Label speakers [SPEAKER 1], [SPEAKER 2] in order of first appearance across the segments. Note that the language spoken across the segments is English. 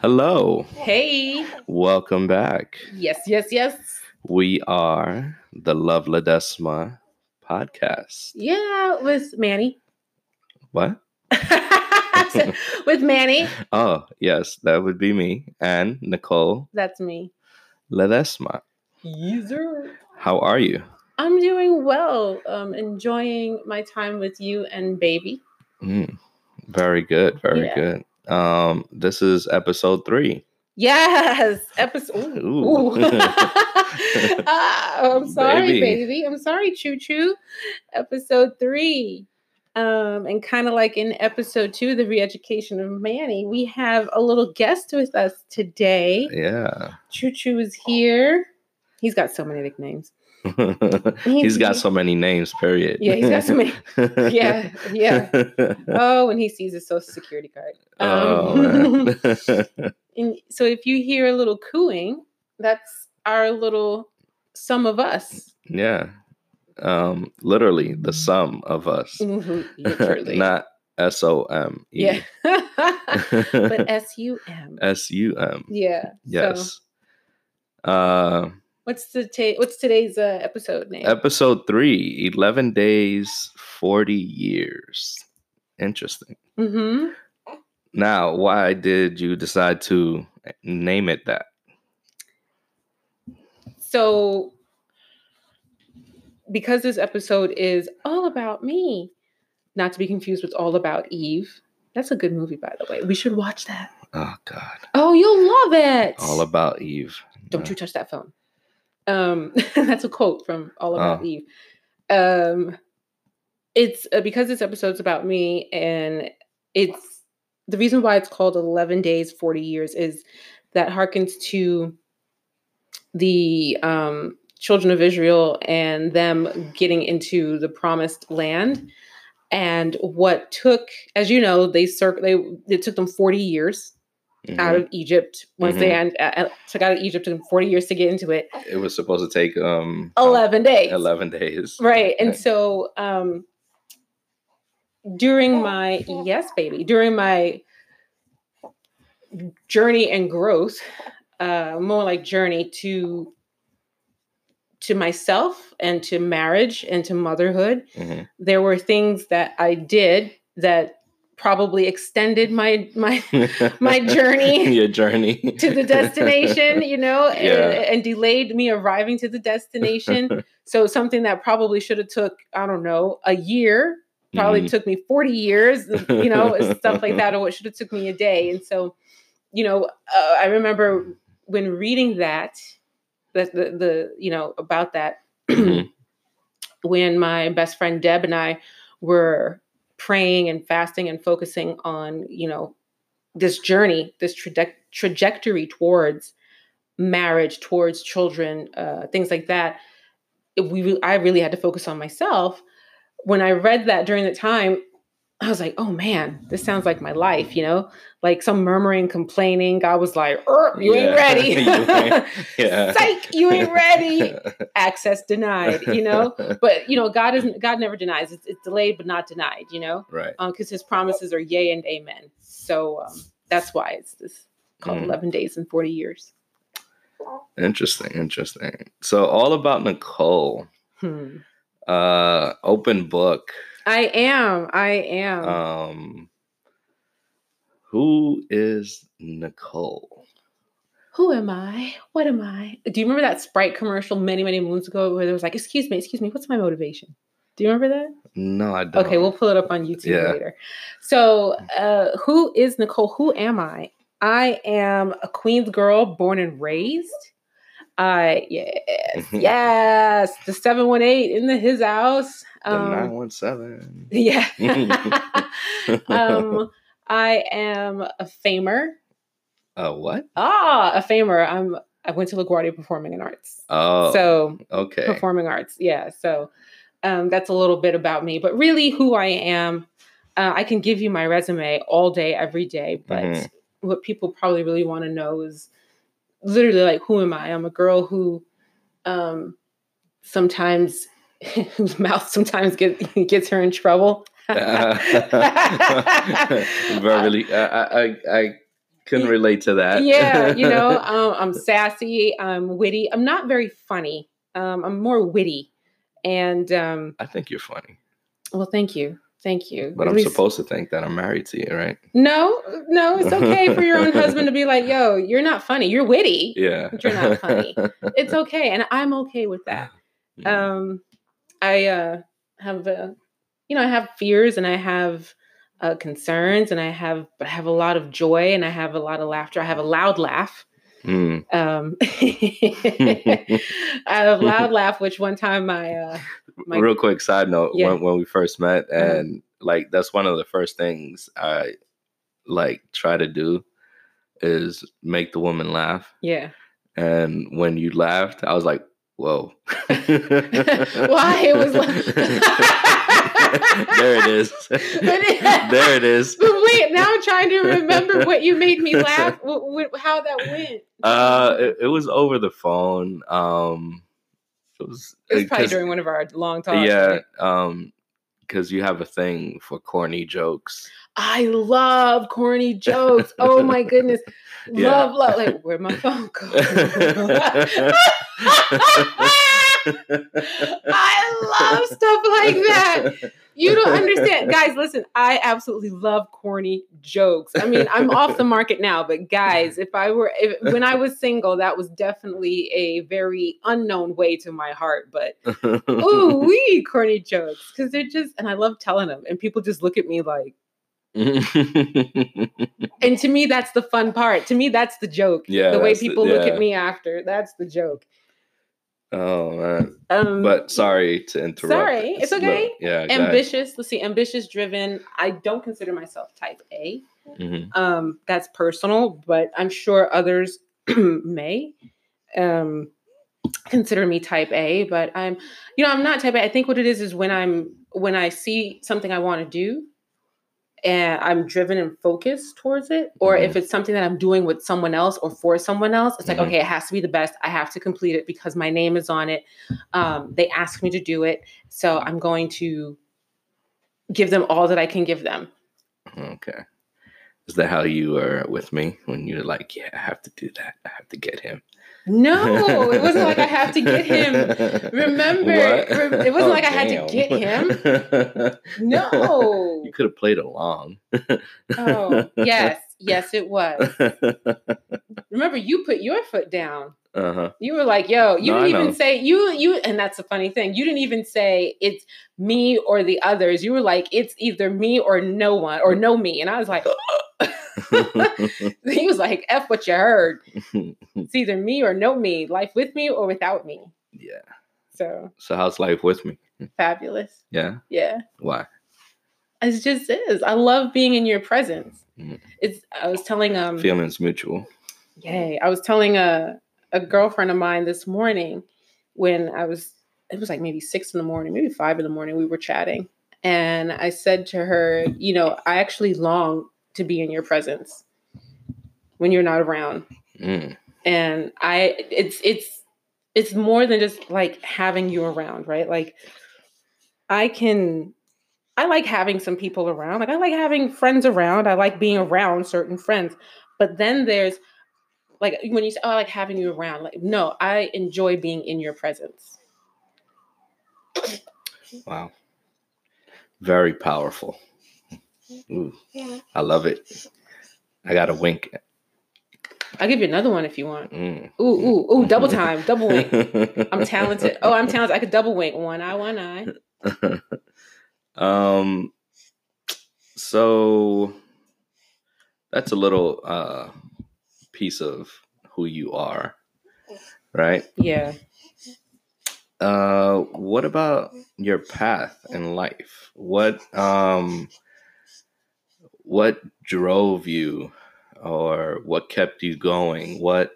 [SPEAKER 1] Hello.
[SPEAKER 2] Hey.
[SPEAKER 1] Welcome back.
[SPEAKER 2] Yes, yes, yes.
[SPEAKER 1] We are the Love Ledesma podcast.
[SPEAKER 2] Yeah, with Manny.
[SPEAKER 1] What?
[SPEAKER 2] with Manny.
[SPEAKER 1] Oh, yes, that would be me and Nicole
[SPEAKER 2] That's me.
[SPEAKER 1] Ledesma.
[SPEAKER 2] User.
[SPEAKER 1] How are you?
[SPEAKER 2] I'm doing well. Um, enjoying my time with you and baby.
[SPEAKER 1] Mm, very good. Very
[SPEAKER 2] Yeah.
[SPEAKER 1] good. Um, this is episode three.
[SPEAKER 2] Yes. Episode.
[SPEAKER 1] Ooh.
[SPEAKER 2] Ooh. Ah, I'm sorry,
[SPEAKER 1] Baby.
[SPEAKER 2] baby. I'm sorry, Choo Choo. Episode three. Um, and kind of like in episode two, the re-education of Manny, we have a little guest with us today.
[SPEAKER 1] Yeah.
[SPEAKER 2] Choo Choo is here. He's got so many nicknames.
[SPEAKER 1] He's got so many names, period.
[SPEAKER 2] Yeah, he's got so many. Yeah, yeah. Oh, and he sees his social security card.
[SPEAKER 1] oh,
[SPEAKER 2] Um,
[SPEAKER 1] man.
[SPEAKER 2] and so if you hear a little cooing, that's our little some of us.
[SPEAKER 1] yeah. Um, literally the sum of us.
[SPEAKER 2] Mhm, Literally.
[SPEAKER 1] Not S O M E.
[SPEAKER 2] yeah. but S U M.
[SPEAKER 1] S U M.
[SPEAKER 2] Yeah. So
[SPEAKER 1] Yes. Uh
[SPEAKER 2] what's the ta- what's today's uh, episode name?
[SPEAKER 1] episode three, 11 days, 40 years. Interesting.
[SPEAKER 2] mm-hmm.
[SPEAKER 1] Now, why did you decide to name it that?
[SPEAKER 2] So because this episode is all about me, not to be confused with All About Eve. That's a good movie, by the way. We should watch that.
[SPEAKER 1] Oh God.
[SPEAKER 2] Oh, you'll love it.
[SPEAKER 1] All about Eve.
[SPEAKER 2] Don't you touch that phone. Um, that's a quote from All About
[SPEAKER 1] Oh.
[SPEAKER 2] Eve. Um, it's uh, because this episode's about me, and it's the reason why it's called 11 Days, 40 Years is that harkens to the um, children of Israel and them getting into the promised land. And what took, as you know, they cir- they it took them 40 years
[SPEAKER 1] mhm.
[SPEAKER 2] out of Egypt. Once they
[SPEAKER 1] Mhm.
[SPEAKER 2] end, uh, took out of Egypt, took them 40 years to get into it.
[SPEAKER 1] It was supposed to take um
[SPEAKER 2] 11 days.
[SPEAKER 1] 11 days.
[SPEAKER 2] Right. And so um during my yes, baby, during my journey and growth, uh more like journey to to myself and to marriage and to motherhood,
[SPEAKER 1] Mhm.
[SPEAKER 2] there were things that I did that probably extended my my My journey
[SPEAKER 1] Your journey
[SPEAKER 2] to the destination, you know, and,
[SPEAKER 1] Yeah.
[SPEAKER 2] and delayed me arriving to the destination. so something that probably should have took, I don't know, a year, probably
[SPEAKER 1] Mhm.
[SPEAKER 2] took me 40 years, you know, stuff like that, or it should have took me a day. And so, you know, uh, I remember when reading that, the, the, the you know, about that,
[SPEAKER 1] Mhm.
[SPEAKER 2] when my best friend Deb and I were praying and fasting and focusing on, you know, this journey, this traje- trajectory towards marriage, towards children, uh, things like that. We, re- I really had to focus on myself. When I read that during the time, I was like, "Oh man, this sounds like my life," you know, like some murmuring, complaining. God was like, "Er, "You ain't
[SPEAKER 1] Yeah.
[SPEAKER 2] ready."
[SPEAKER 1] You ain't- yeah.
[SPEAKER 2] Psych, you ain't ready. Access denied. You know, but you know, God isn't. God never denies. It's, it's delayed but not denied. You know,
[SPEAKER 1] right.
[SPEAKER 2] because His promises are yay and amen. So um, that's why it's this called
[SPEAKER 1] Mm.
[SPEAKER 2] eleven days and forty years.
[SPEAKER 1] Interesting. Interesting. So all about Nicole.
[SPEAKER 2] Hmm.
[SPEAKER 1] Uh open book.
[SPEAKER 2] I am. I am.
[SPEAKER 1] Um who is Nicole?
[SPEAKER 2] Who am I? What am I? Do you remember that Sprite commercial many, many moons ago where there was like, "Excuse me, excuse me, what's my motivation?" Do you remember that?
[SPEAKER 1] No, I don't.
[SPEAKER 2] Okay, we'll pull it up on YouTube
[SPEAKER 1] Yeah.
[SPEAKER 2] later. So, uh, who is Nicole? Who am I? I am a Queens girl, born and raised. I yes, yes, the seven one eight in the his house.
[SPEAKER 1] the
[SPEAKER 2] Um,
[SPEAKER 1] 917.
[SPEAKER 2] yeah. um, I am a famer.
[SPEAKER 1] Uh what?
[SPEAKER 2] Ah, a famer. I'm. I went to LaGuardia Performing Arts.
[SPEAKER 1] Oh
[SPEAKER 2] So
[SPEAKER 1] okay.
[SPEAKER 2] performing arts yeah so um, that's a little bit about me but really who i am uh, i can give you my resume all day every day but
[SPEAKER 1] Mhm.
[SPEAKER 2] what people probably really want to know is literally like who am i i'm a girl who um, sometimes whose mouth sometimes get, gets her in trouble
[SPEAKER 1] Verbally, I, I, I Couldn't relate to that.
[SPEAKER 2] yeah, you know, um, I'm sassy, I'm witty. I'm not very funny. Um, I'm more witty, and um,
[SPEAKER 1] I think you're funny,
[SPEAKER 2] well, thank you, thank you.
[SPEAKER 1] but
[SPEAKER 2] At
[SPEAKER 1] I'm
[SPEAKER 2] least-
[SPEAKER 1] supposed to think that I'm married to you, right?
[SPEAKER 2] No, no, it's okay for your own husband to be like, "Yo, you're not funny. You're witty.
[SPEAKER 1] Yeah.
[SPEAKER 2] But you're not funny. It's okay," and I'm okay with that.
[SPEAKER 1] Mm.
[SPEAKER 2] um i uh have uh, you know i have fears and i have uh concerns and i have but i have a lot of joy and i have a lot of laughter i have a loud laugh
[SPEAKER 1] Mm.
[SPEAKER 2] um i have a loud laugh which one time my uh my
[SPEAKER 1] Real quick side note:
[SPEAKER 2] Yeah.
[SPEAKER 1] when when we first met,
[SPEAKER 2] Uh-huh.
[SPEAKER 1] and like that's one of the first things I like try to do is make the woman laugh.
[SPEAKER 2] yeah
[SPEAKER 1] And when you laughed, I was like, "Whoa!"
[SPEAKER 2] Why? It was like-
[SPEAKER 1] there it is. there it is.
[SPEAKER 2] but wait now i'm trying to remember what you made me laugh wh- wh- how that went
[SPEAKER 1] Uh, it, it was over the phone. Um, it was.
[SPEAKER 2] it was probably
[SPEAKER 1] 'cause-
[SPEAKER 2] during one of our long talks
[SPEAKER 1] yeah.
[SPEAKER 2] right?
[SPEAKER 1] Um, because you have a thing for corny jokes.
[SPEAKER 2] I love corny jokes. Oh my goodness.
[SPEAKER 1] Yeah.
[SPEAKER 2] Love, love. Like, where'd my phone go? I love stuff like that. You don't understand. Guys, listen, I absolutely love corny jokes. I mean, I'm off the market now, but guys, if I were, if, when I was single, that was definitely a very unknown way to my heart. But ooh, wee, corny jokes. Cause they're just, and I love telling them. And people just look at me like, and to me, that's the fun part. To me, that's the joke.
[SPEAKER 1] Yeah,
[SPEAKER 2] The way
[SPEAKER 1] that's the-
[SPEAKER 2] people look at me after, that's the joke.
[SPEAKER 1] Oh man.
[SPEAKER 2] Um,
[SPEAKER 1] But sorry to interrupt.
[SPEAKER 2] Sorry, it's
[SPEAKER 1] Look,
[SPEAKER 2] okay.
[SPEAKER 1] yeah.
[SPEAKER 2] ambitious. Let's see, ambitious, driven. I don't consider myself type A.
[SPEAKER 1] Mhm.
[SPEAKER 2] Um, that's personal, but I'm sure others may um, consider me type A. But I'm, you know, I'm not type A. I think what it is is when I'm when I see something I want to do, and I'm driven and focused towards it, or if it's something that I'm doing with someone else or for someone else, it's like
[SPEAKER 1] Mhm.
[SPEAKER 2] okay, it has to be the best. I have to complete it because my name is on it. Um, they asked me to do it, so I'm going to give them all that I can give them.
[SPEAKER 1] Okay. Is that how you are with me when you're like, yeah, I have to do that. I have to get him.
[SPEAKER 2] No, it wasn't like I have to get him. Remember, rem- it wasn't like I had to get him. No.
[SPEAKER 1] you could have played along.
[SPEAKER 2] Oh, yes, yes, it was. Remember, you put your foot down.
[SPEAKER 1] uh huh.
[SPEAKER 2] You were like, "Yo," you
[SPEAKER 1] No,
[SPEAKER 2] didn't even say you you, and that's the funny thing. You didn't even say it's me or the others. You were like, "It's either me or no one or no me," and I was like, he was like, "F what you heard. It's either me or no me. Life with me or without me."
[SPEAKER 1] yeah.
[SPEAKER 2] So
[SPEAKER 1] So how's life with me?
[SPEAKER 2] fabulous.
[SPEAKER 1] Yeah.
[SPEAKER 2] Yeah.
[SPEAKER 1] Why?
[SPEAKER 2] It just is. I love being in your presence.
[SPEAKER 1] Mhm.
[SPEAKER 2] It's. I was telling um.
[SPEAKER 1] Feelings mutual.
[SPEAKER 2] Yay! I was telling a a girlfriend of mine this morning when I was. It was like maybe six in the morning, maybe five in the morning. We were chatting, and I said to her, "You know, I actually long to be in your presence when you're not around."
[SPEAKER 1] Mm.
[SPEAKER 2] and i it's it's it's more than just like having you around right like i can i like having some people around like i like having friends around i like being around certain friends but then there's like when you say oh i like having you around like no i enjoy being in your presence
[SPEAKER 1] Wow. Very powerful. Ooh,
[SPEAKER 2] yeah
[SPEAKER 1] I love it. I got a wink.
[SPEAKER 2] i'll give you another one if you want
[SPEAKER 1] Mm.
[SPEAKER 2] ooh ooh ooh double time double wink i'm talented oh i'm talented i could double wink one eye one eye
[SPEAKER 1] um so that's a little uh piece of who you are right?
[SPEAKER 2] Yeah.
[SPEAKER 1] Uh what about your path in life? What um what drove you or what kept you going? What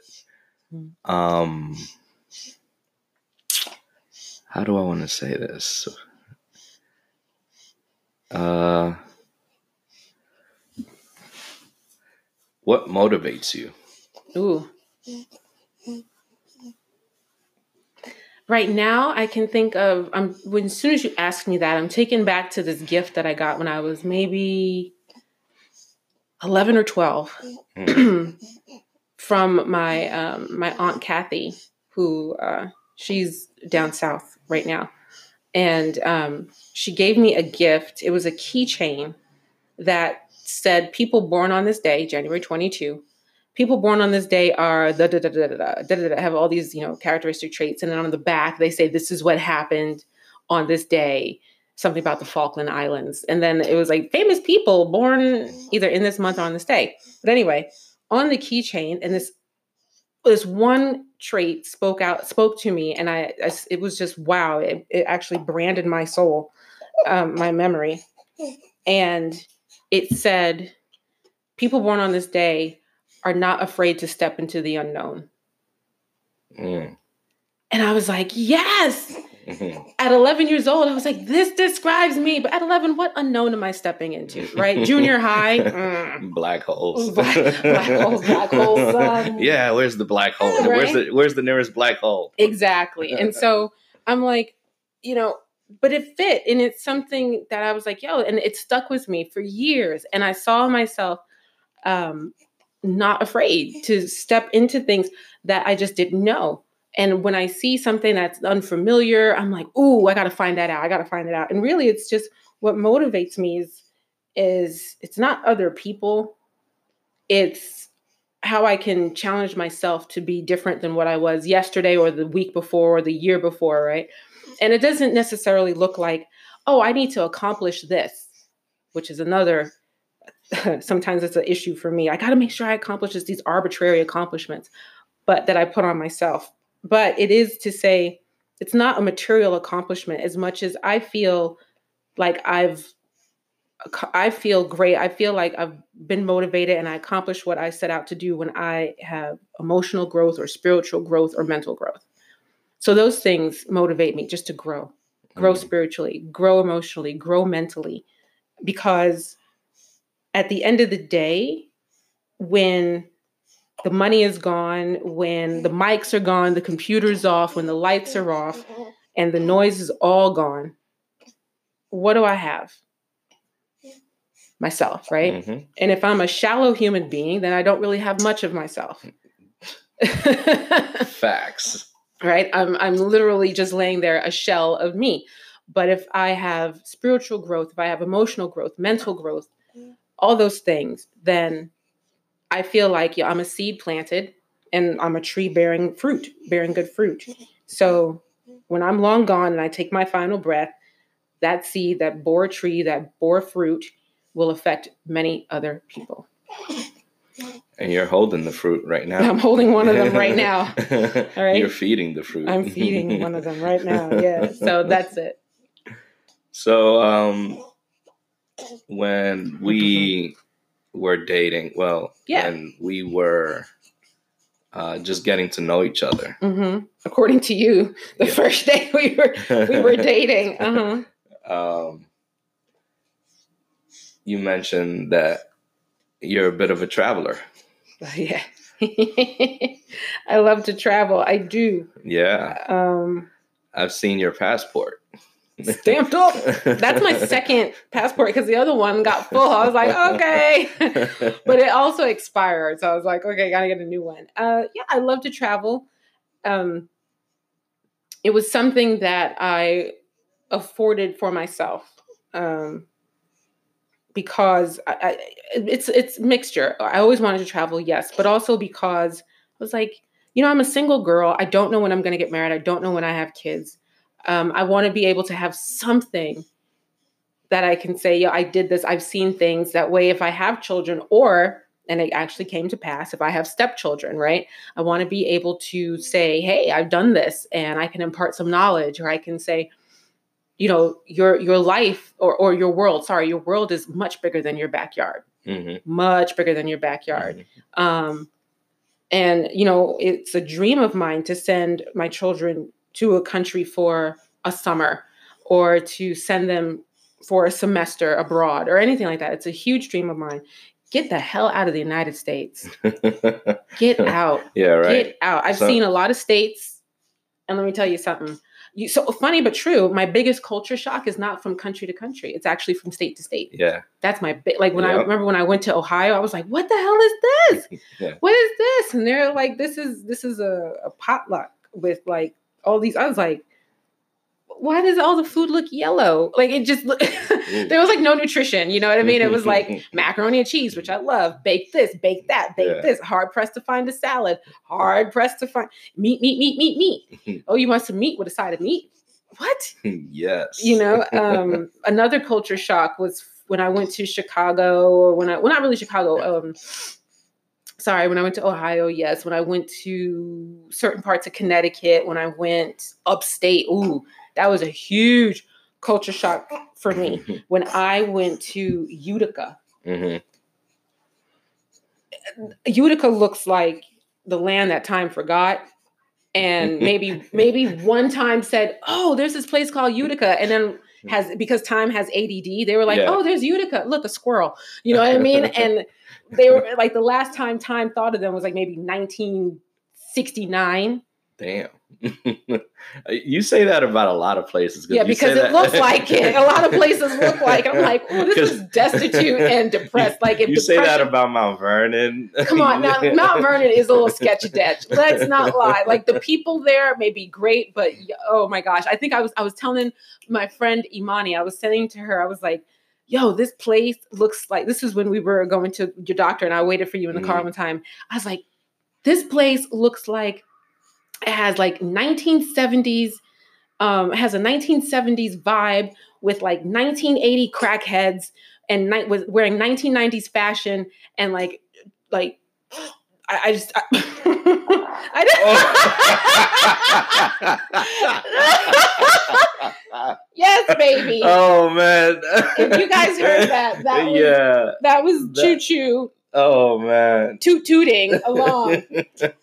[SPEAKER 2] Hmm.
[SPEAKER 1] um how do i want to say this uh what motivates you
[SPEAKER 2] Ooh. Right now, I can think of um when as soon as you ask me that, I'm taken back to this gift that I got when I was maybe 11 or 12
[SPEAKER 1] Mm.
[SPEAKER 2] from my um, my aunt Kathy, who uh, she's down south right now, and um, she gave me a gift. It was a keychain that said, "People born on this day, January 22." People born on this day are da da da da da da da da have all these you know characteristic traits, and then on the back they say this is what happened on this day. Something about the Falkland Islands, and then it was like famous people born either in this month or on this day. But anyway, on the keychain, and this this one trait spoke out spoke to me, and I, I it was just wow. It, it actually branded my soul, um, my memory, and it said, "People born on this day are not afraid to step into the unknown."
[SPEAKER 1] Mm.
[SPEAKER 2] And I was like, yes.
[SPEAKER 1] Mhm.
[SPEAKER 2] At 11 years old, I was like, this describes me. But at 11, what unknown am I stepping into? Right? Junior high. mm.
[SPEAKER 1] Black holes.
[SPEAKER 2] Black- black holes, black holes, um,
[SPEAKER 1] yeah, where's the black hole? Where's
[SPEAKER 2] Right?
[SPEAKER 1] the where's the nearest black hole?
[SPEAKER 2] Exactly. And so I'm like, you know, but it fit. And it's something that I was like, yo, and it stuck with me for years. And I saw myself um, not afraid to step into things that I just didn't know. And when I see something that's unfamiliar, I'm like, ooh, I gotta find that out. I gotta find it out. And really it's just what motivates me is is it's not other people, it's how I can challenge myself to be different than what I was yesterday or the week before or the year before, right? And it doesn't necessarily look like, oh, I need to accomplish this, which is another sometimes it's an issue for me. I got to make sure I accomplish these arbitrary accomplishments, but that I put on myself. But it is to say it's not a material accomplishment as much as I feel like I've I feel great. I feel like I've been motivated and I accomplished what I set out to do when I have emotional growth or spiritual growth or mental growth. So those things motivate me just to grow, grow
[SPEAKER 1] Mhm.
[SPEAKER 2] spiritually, grow emotionally, grow mentally. Because at the end of the day, when the money is gone, when the mics are gone, the computer's off, when the lights are off, and the noise is all gone, what do I have? Myself, right?
[SPEAKER 1] Mhm.
[SPEAKER 2] And if I'm a shallow human being, then I don't really have much of myself.
[SPEAKER 1] Facts.
[SPEAKER 2] right? I'm I'm literally just laying there a shell of me. But if I have spiritual growth, if I have emotional growth, mental growth, all those things, then I feel like yeah, I'm a seed planted and I'm a tree bearing fruit, bearing good fruit. So when I'm long gone and I take my final breath, that seed, that bore tree, that bore fruit will affect many other people.
[SPEAKER 1] And you're holding the fruit right now.
[SPEAKER 2] I'm holding one of them right now. All right.
[SPEAKER 1] You're feeding the fruit.
[SPEAKER 2] I'm feeding one of them right now. Yeah. So that's it.
[SPEAKER 1] So um when we were dating, well,
[SPEAKER 2] Yeah.
[SPEAKER 1] when we were uh just getting to know each other.
[SPEAKER 2] hmm According to you, the
[SPEAKER 1] Yeah.
[SPEAKER 2] first day we were we were dating. Uh huh.
[SPEAKER 1] um you mentioned that you're a bit of a traveler.
[SPEAKER 2] Yeah. I love to travel. I do.
[SPEAKER 1] Yeah.
[SPEAKER 2] Um,
[SPEAKER 1] I've seen your passport.
[SPEAKER 2] Stamped up. That's my second passport because the other one got full. I was like, okay. but it also expired. So I was like, okay, I gotta get a new one. Uh, yeah, I love to travel. Um, it was something that I afforded for myself um, because I, I, it's it's mixture. I always wanted to travel, yes, but also because I was like, you know, I'm a single girl. I don't know when I'm going to get married. I don't know when I have kids. Um, I want to be able to have something that I can say, yeah, I did this. I've seen things. That way, if I have children, or and it actually came to pass, if I have stepchildren, right? I want to be able to say, hey, I've done this, and I can impart some knowledge, or I can say, you know, your your life or or your world. Sorry, your world is much bigger than your backyard.
[SPEAKER 1] Mm-hmm.
[SPEAKER 2] Much bigger than your backyard. Um, and you know, it's a dream of mine to send my children to a country for a summer or to send them for a semester abroad or anything like that. It's a huge dream of mine. Get the hell out of the United States. Get out.
[SPEAKER 1] yeah, right.
[SPEAKER 2] Get out. I've
[SPEAKER 1] So-
[SPEAKER 2] seen a lot of states, and let me tell you something. you, so funny but true. My biggest culture shock is not from country to country. It's actually from state to state.
[SPEAKER 1] Yeah.
[SPEAKER 2] That's my big like when I remember when I went to Ohio, I was like, "What the hell is this?
[SPEAKER 1] Yeah.
[SPEAKER 2] What is this?" And they're like, "This is this is a, a potluck with like all these." I was like, "Why does all the food look yellow? Like it just there was like no nutrition. You know what I mean? It was like macaroni and cheese, which I love. Bake this, bake that, bake
[SPEAKER 1] Yeah.
[SPEAKER 2] this. Hard pressed to find a salad. Hard pressed to find meat, meat, meat, meat, meat. oh, you want some meat with a side of meat? What?
[SPEAKER 1] yes.
[SPEAKER 2] you know um another culture shock was when i went to chicago or when i well not really chicago um sorry when i went to ohio yes. When i went to certain parts of connecticut when i went upstate ooh that was a huge culture shock for me. When i went to utica
[SPEAKER 1] hmm
[SPEAKER 2] utica looks like the land that time forgot and maybe maybe one time said oh there's this place called utica and then has because time has add they were like
[SPEAKER 1] Yeah.
[SPEAKER 2] oh there's utica look a squirrel you know what i mean and they were like the last time time thought of them was like maybe 1969
[SPEAKER 1] Damn. you say that about a lot of places.
[SPEAKER 2] yeah
[SPEAKER 1] you
[SPEAKER 2] because it
[SPEAKER 1] that-
[SPEAKER 2] looks like it a lot of places look like i'm like oh this is destitute and depressed like if
[SPEAKER 1] you say that about Mount Vernon.
[SPEAKER 2] Come on, now Mount Vernon is a little sketchy ditch. Let's not lie. Like the people there may be great, but oh my gosh, I think I was I was telling my friend Imani, I was saying to her, I was like, "Yo, this place looks like this is when we were going to your doctor, and I waited for you in the car
[SPEAKER 1] Mhm.
[SPEAKER 2] one time. I was like, this place looks like it has like 1970s, um, it has a 1970s vibe with like 1980 crackheads and night was wearing 1990s fashion and like like I, I just I, I yes baby
[SPEAKER 1] oh man.
[SPEAKER 2] If you guys heard that, that was-
[SPEAKER 1] yeah.
[SPEAKER 2] that was choo choo
[SPEAKER 1] Oh man.
[SPEAKER 2] toot tooting along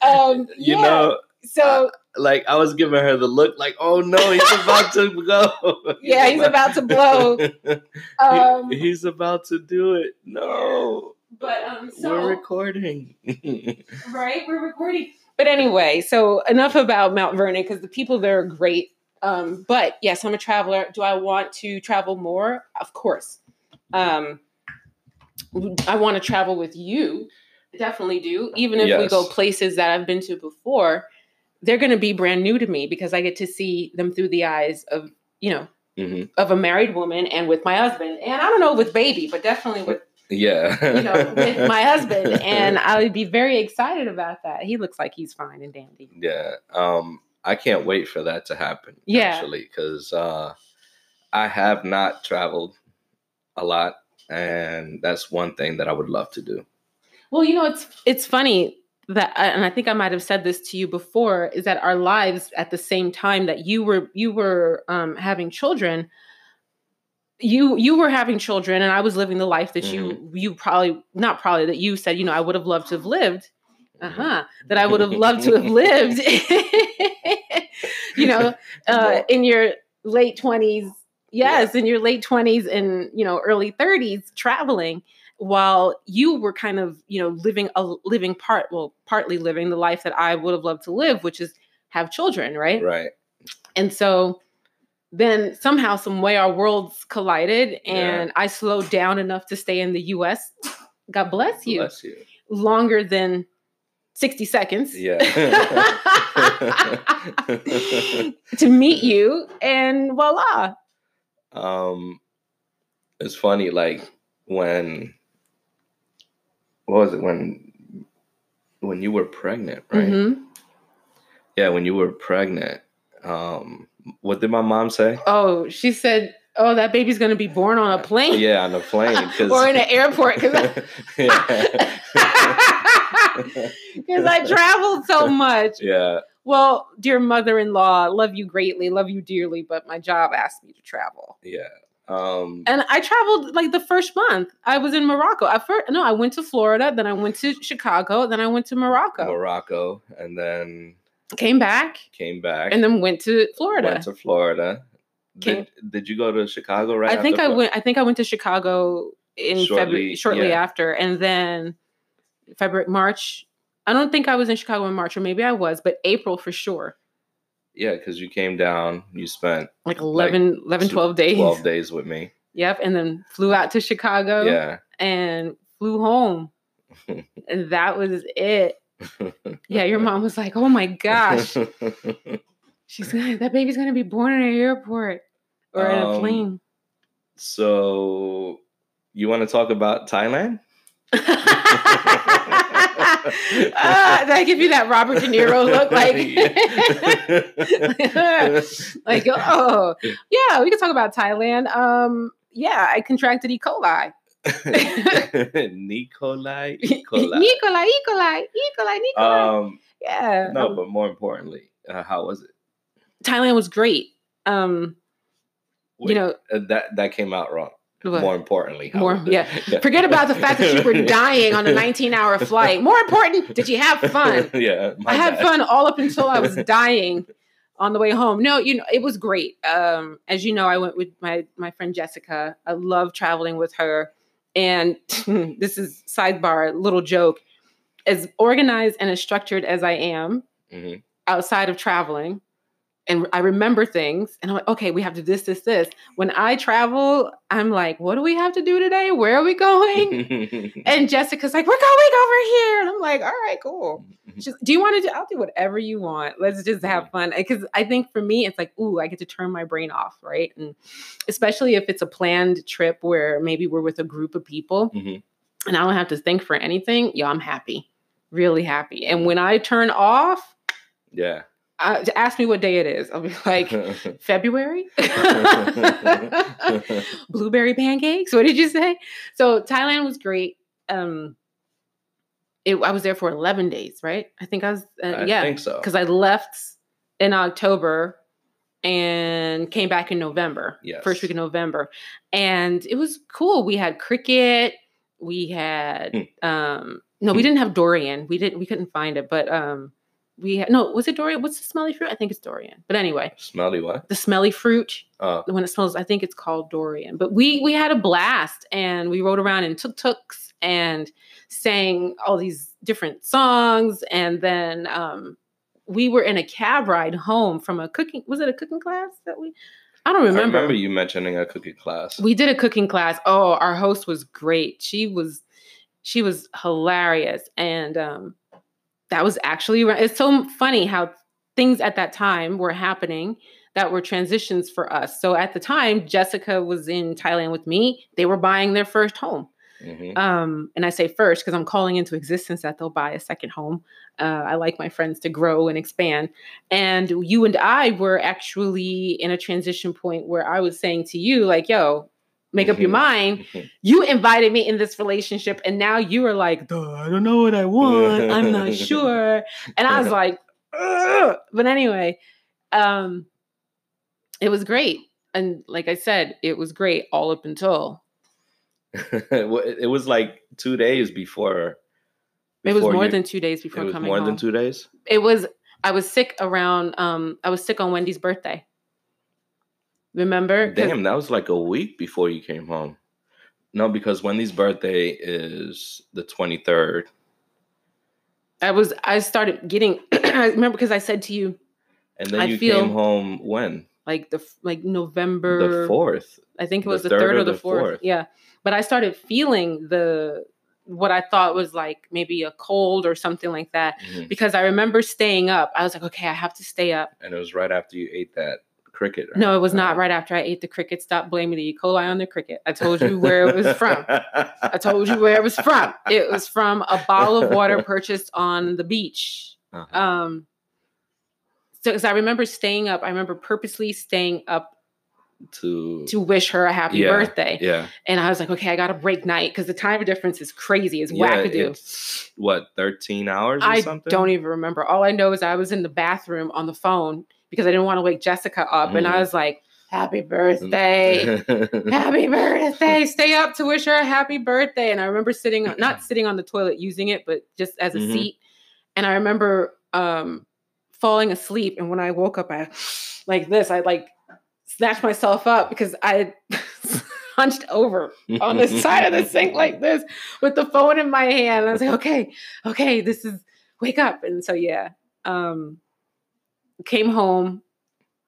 [SPEAKER 2] um
[SPEAKER 1] you
[SPEAKER 2] yeah.
[SPEAKER 1] know,
[SPEAKER 2] so
[SPEAKER 1] like I was giving her the look, like, oh no, he's about to go.
[SPEAKER 2] yeah he's about to blow. Um
[SPEAKER 1] He- he's about to do it. No,
[SPEAKER 2] but um so
[SPEAKER 1] we're recording.
[SPEAKER 2] right? We're recording. But anyway so enough about mount vernon because the people there are great. Um but yes i'm a traveler. Do i want to travel more? Of course. Um i want to travel with you. Definitely do. Even if we go places that i've been to before they're going to be brand new to me because i get to see them through the eyes of you know
[SPEAKER 1] hmm
[SPEAKER 2] of a married woman and with my husband and i don't know with baby but definitely with
[SPEAKER 1] Yeah,
[SPEAKER 2] you know, with my husband, and I would be very excited about that. He looks like he's fine and dandy.
[SPEAKER 1] yeah. Um, I can't wait for that to happen.
[SPEAKER 2] Yeah.
[SPEAKER 1] actually, because uh, I have not traveled a lot, and that's one thing that I would love to do.
[SPEAKER 2] Well, you know, it's it's funny that, and I think I might have said this to you before, is that our lives at the same time that you were you were um, having children, you you were having children, and I was living the life that you you probably not probably that you said you know I would have loved to have lived. Uh huh. That I would have loved to have lived. you know, uh, in your late twenties, yes, in your late twenties and you know early thirties, traveling while you were kind of you know living a living part, well, partly living the life that I would have loved to live, which is have children, right?
[SPEAKER 1] Right.
[SPEAKER 2] And so then somehow, some way, our worlds collided, and I slowed down enough to stay in the U.S. God bless you.
[SPEAKER 1] Bless you.
[SPEAKER 2] Longer than sixty seconds.
[SPEAKER 1] Yeah.
[SPEAKER 2] to meet you, and voila.
[SPEAKER 1] um, it's funny, like when what was it when when you were pregnant, right?
[SPEAKER 2] Mhm.
[SPEAKER 1] Yeah, when you were pregnant. Um, what did my mom say?
[SPEAKER 2] Oh, she said, "Oh, that baby's going to be born on a plane."
[SPEAKER 1] Yeah, on a plane,
[SPEAKER 2] or in an airport because. I traveled so much.
[SPEAKER 1] yeah,
[SPEAKER 2] Well, dear mother-in-law, love you greatly, love you dearly, but my job asked me to travel.
[SPEAKER 1] yeah. Um,
[SPEAKER 2] And I traveled like the first month. I was in Morocco. I first no, I went to Florida, then I went to Chicago, then I went to Morocco.
[SPEAKER 1] Morocco, and then
[SPEAKER 2] Came back
[SPEAKER 1] came back
[SPEAKER 2] and then went to Florida.
[SPEAKER 1] Went to Florida.
[SPEAKER 2] Came-
[SPEAKER 1] Did, did you go to Chicago right?
[SPEAKER 2] I think I
[SPEAKER 1] Flo-
[SPEAKER 2] went I think I went to Chicago in
[SPEAKER 1] Shortly-
[SPEAKER 2] February shortly
[SPEAKER 1] yeah.
[SPEAKER 2] after and then February March. I don't think I was in Chicago in March or maybe I was, but April for sure.
[SPEAKER 1] Yeah, because you came down, you spent
[SPEAKER 2] like 11, 11 12 days.
[SPEAKER 1] 12 days with me.
[SPEAKER 2] Yep. And then flew out to Chicago
[SPEAKER 1] Yeah.
[SPEAKER 2] and flew home. and that was it. Yeah, your mom was like, oh my gosh. She's gonna that baby's gonna be born in an airport or in a
[SPEAKER 1] Um,
[SPEAKER 2] plane.
[SPEAKER 1] so, you want to talk about Thailand?
[SPEAKER 2] Ah, did I give you that Robert De Niro look? Like, like, oh, yeah, we can talk about Thailand. Um, yeah, I contracted E. coli.
[SPEAKER 1] Nikolai.
[SPEAKER 2] E.
[SPEAKER 1] Nikolai.
[SPEAKER 2] Nikolai, E. coli, E. coli, Nikolai.
[SPEAKER 1] Um,
[SPEAKER 2] yeah.
[SPEAKER 1] no,
[SPEAKER 2] um,
[SPEAKER 1] but more importantly, uh, how was it?
[SPEAKER 2] Thailand was great. Um,
[SPEAKER 1] Wait,
[SPEAKER 2] you know,
[SPEAKER 1] uh, that that came out wrong. More importantly,
[SPEAKER 2] More-
[SPEAKER 1] it?
[SPEAKER 2] yeah. Forget about the fact that you were dying on a 19 hour flight. More important, did you have fun?
[SPEAKER 1] yeah,
[SPEAKER 2] I had
[SPEAKER 1] bad.
[SPEAKER 2] fun all up until I was dying on the way home. No, you know, it was great. Um, as you know, I went with my my friend Jessica. I love traveling with her. And this is sidebar, little joke. As organized and as structured as I am
[SPEAKER 1] Mhm.
[SPEAKER 2] outside of traveling, and I remember things, and I'm like, okay, we have to this, this, this. When I travel, I'm like, what do we have to do today? Where are we going? And Jessica's like, we're going over here. And I'm like, all right, cool. She's, do you want to do? I'll do whatever you want. Let's just have fun. Because I think for me, it's like, ooh, I get to turn my brain off, right? And especially if it's a planned trip where maybe we're with a group of people
[SPEAKER 1] Mhm.
[SPEAKER 2] and I don't have to think for anything. Yo, I'm happy, really happy. And when I turn off,
[SPEAKER 1] yeah.
[SPEAKER 2] Uh, ask me what day it is. I'll be like, February? Blueberry pancakes? What did you say? So Thailand was great. Um, it, I was there for 11 days, right? I think I was, uh,
[SPEAKER 1] I
[SPEAKER 2] yeah,
[SPEAKER 1] think so.
[SPEAKER 2] because I left in October and came back in November,
[SPEAKER 1] Yes.
[SPEAKER 2] first week of November. And it was cool. We had cricket. We had,
[SPEAKER 1] Hmm.
[SPEAKER 2] um, no, we didn't have durian. We didn't, we couldn't find it, but, um, we had, no, was it durian? What's the smelly fruit? I think it's durian. But anyway,
[SPEAKER 1] Smelly what?
[SPEAKER 2] the smelly fruit
[SPEAKER 1] Oh,
[SPEAKER 2] when it smells i think it's called durian but we we had a blast and we rode around in tuk-tuks and sang all these different songs and then um we were in a cab ride home from a cooking was it a cooking class that we i don't remember.
[SPEAKER 1] I
[SPEAKER 2] remember
[SPEAKER 1] you mentioning a cooking class.
[SPEAKER 2] we did a cooking class oh our host was great she was she was hilarious and um that was actually it's so funny how things at that time were happening that were transitions for us. So at the time, Jessica was in Thailand with me. They were buying their first home.
[SPEAKER 1] Mhm.
[SPEAKER 2] Um, and I say first because I'm calling into existence that they'll buy a second home. Uh, I like my friends to grow and expand. And you and I were actually in a transition point where I was saying to you, like, yo, make up your
[SPEAKER 1] Mhm.
[SPEAKER 2] mind. You invited me in this relationship, and now you are like, I don't know what I want. I'm not sure. And I was like, Ugh. but anyway, um, it was great. And like I said, it was great all up until
[SPEAKER 1] it was like two days before.
[SPEAKER 2] it was more
[SPEAKER 1] you-
[SPEAKER 2] than two days before coming
[SPEAKER 1] more
[SPEAKER 2] home.
[SPEAKER 1] than two days.
[SPEAKER 2] It was. I was sick around. Um, I was sick on Wendy's birthday. Remember?
[SPEAKER 1] Damn, that was like a week before you came home. No, because Wendy's birthday is the twenty third.
[SPEAKER 2] I was. I started getting. I remember because I said to you,
[SPEAKER 1] And then
[SPEAKER 2] I
[SPEAKER 1] you
[SPEAKER 2] feel-
[SPEAKER 1] came home when?
[SPEAKER 2] like the like November.
[SPEAKER 1] The fourth.
[SPEAKER 2] I think it was the, third, or the, fourth.
[SPEAKER 1] fourth.
[SPEAKER 2] Yeah. But I started feeling the what I thought was like maybe a cold or something like that
[SPEAKER 1] Mhm.
[SPEAKER 2] because I remember staying up. I was like, okay, I have to stay up.
[SPEAKER 1] And it was right after you ate that cricket. right?
[SPEAKER 2] No, it was not
[SPEAKER 1] Uh,
[SPEAKER 2] right after I ate the cricket. Stop blaming the E. coli on the cricket. I told you where it was from. I told you where it was from. It was from a bottle of water purchased on the beach.
[SPEAKER 1] Uh-huh.
[SPEAKER 2] Um, so, because I remember staying up, I remember purposely staying up
[SPEAKER 1] to
[SPEAKER 2] to wish her a happy
[SPEAKER 1] Yeah,
[SPEAKER 2] birthday.
[SPEAKER 1] yeah,
[SPEAKER 2] And I was like, okay, I got to break night because the time difference is crazy. It's
[SPEAKER 1] yeah.
[SPEAKER 2] wackadoo.
[SPEAKER 1] It's what thirteen hours or
[SPEAKER 2] I
[SPEAKER 1] something.
[SPEAKER 2] don't even remember. All I know is I was in the bathroom on the phone because I didn't want to wake Jessica up. And I
[SPEAKER 1] Mhm.
[SPEAKER 2] was like, happy birthday. happy birthday. Stay up to wish her a happy birthday. And I remember sitting, not sitting on the toilet using it, but just as a
[SPEAKER 1] Mhm.
[SPEAKER 2] seat. And I remember um, falling asleep. And when I woke up, I like this, I like snatched myself up because I hunched over on the side of the sink like this with the phone in my hand. I was like, okay, okay, this is wake up. And so yeah, um, came home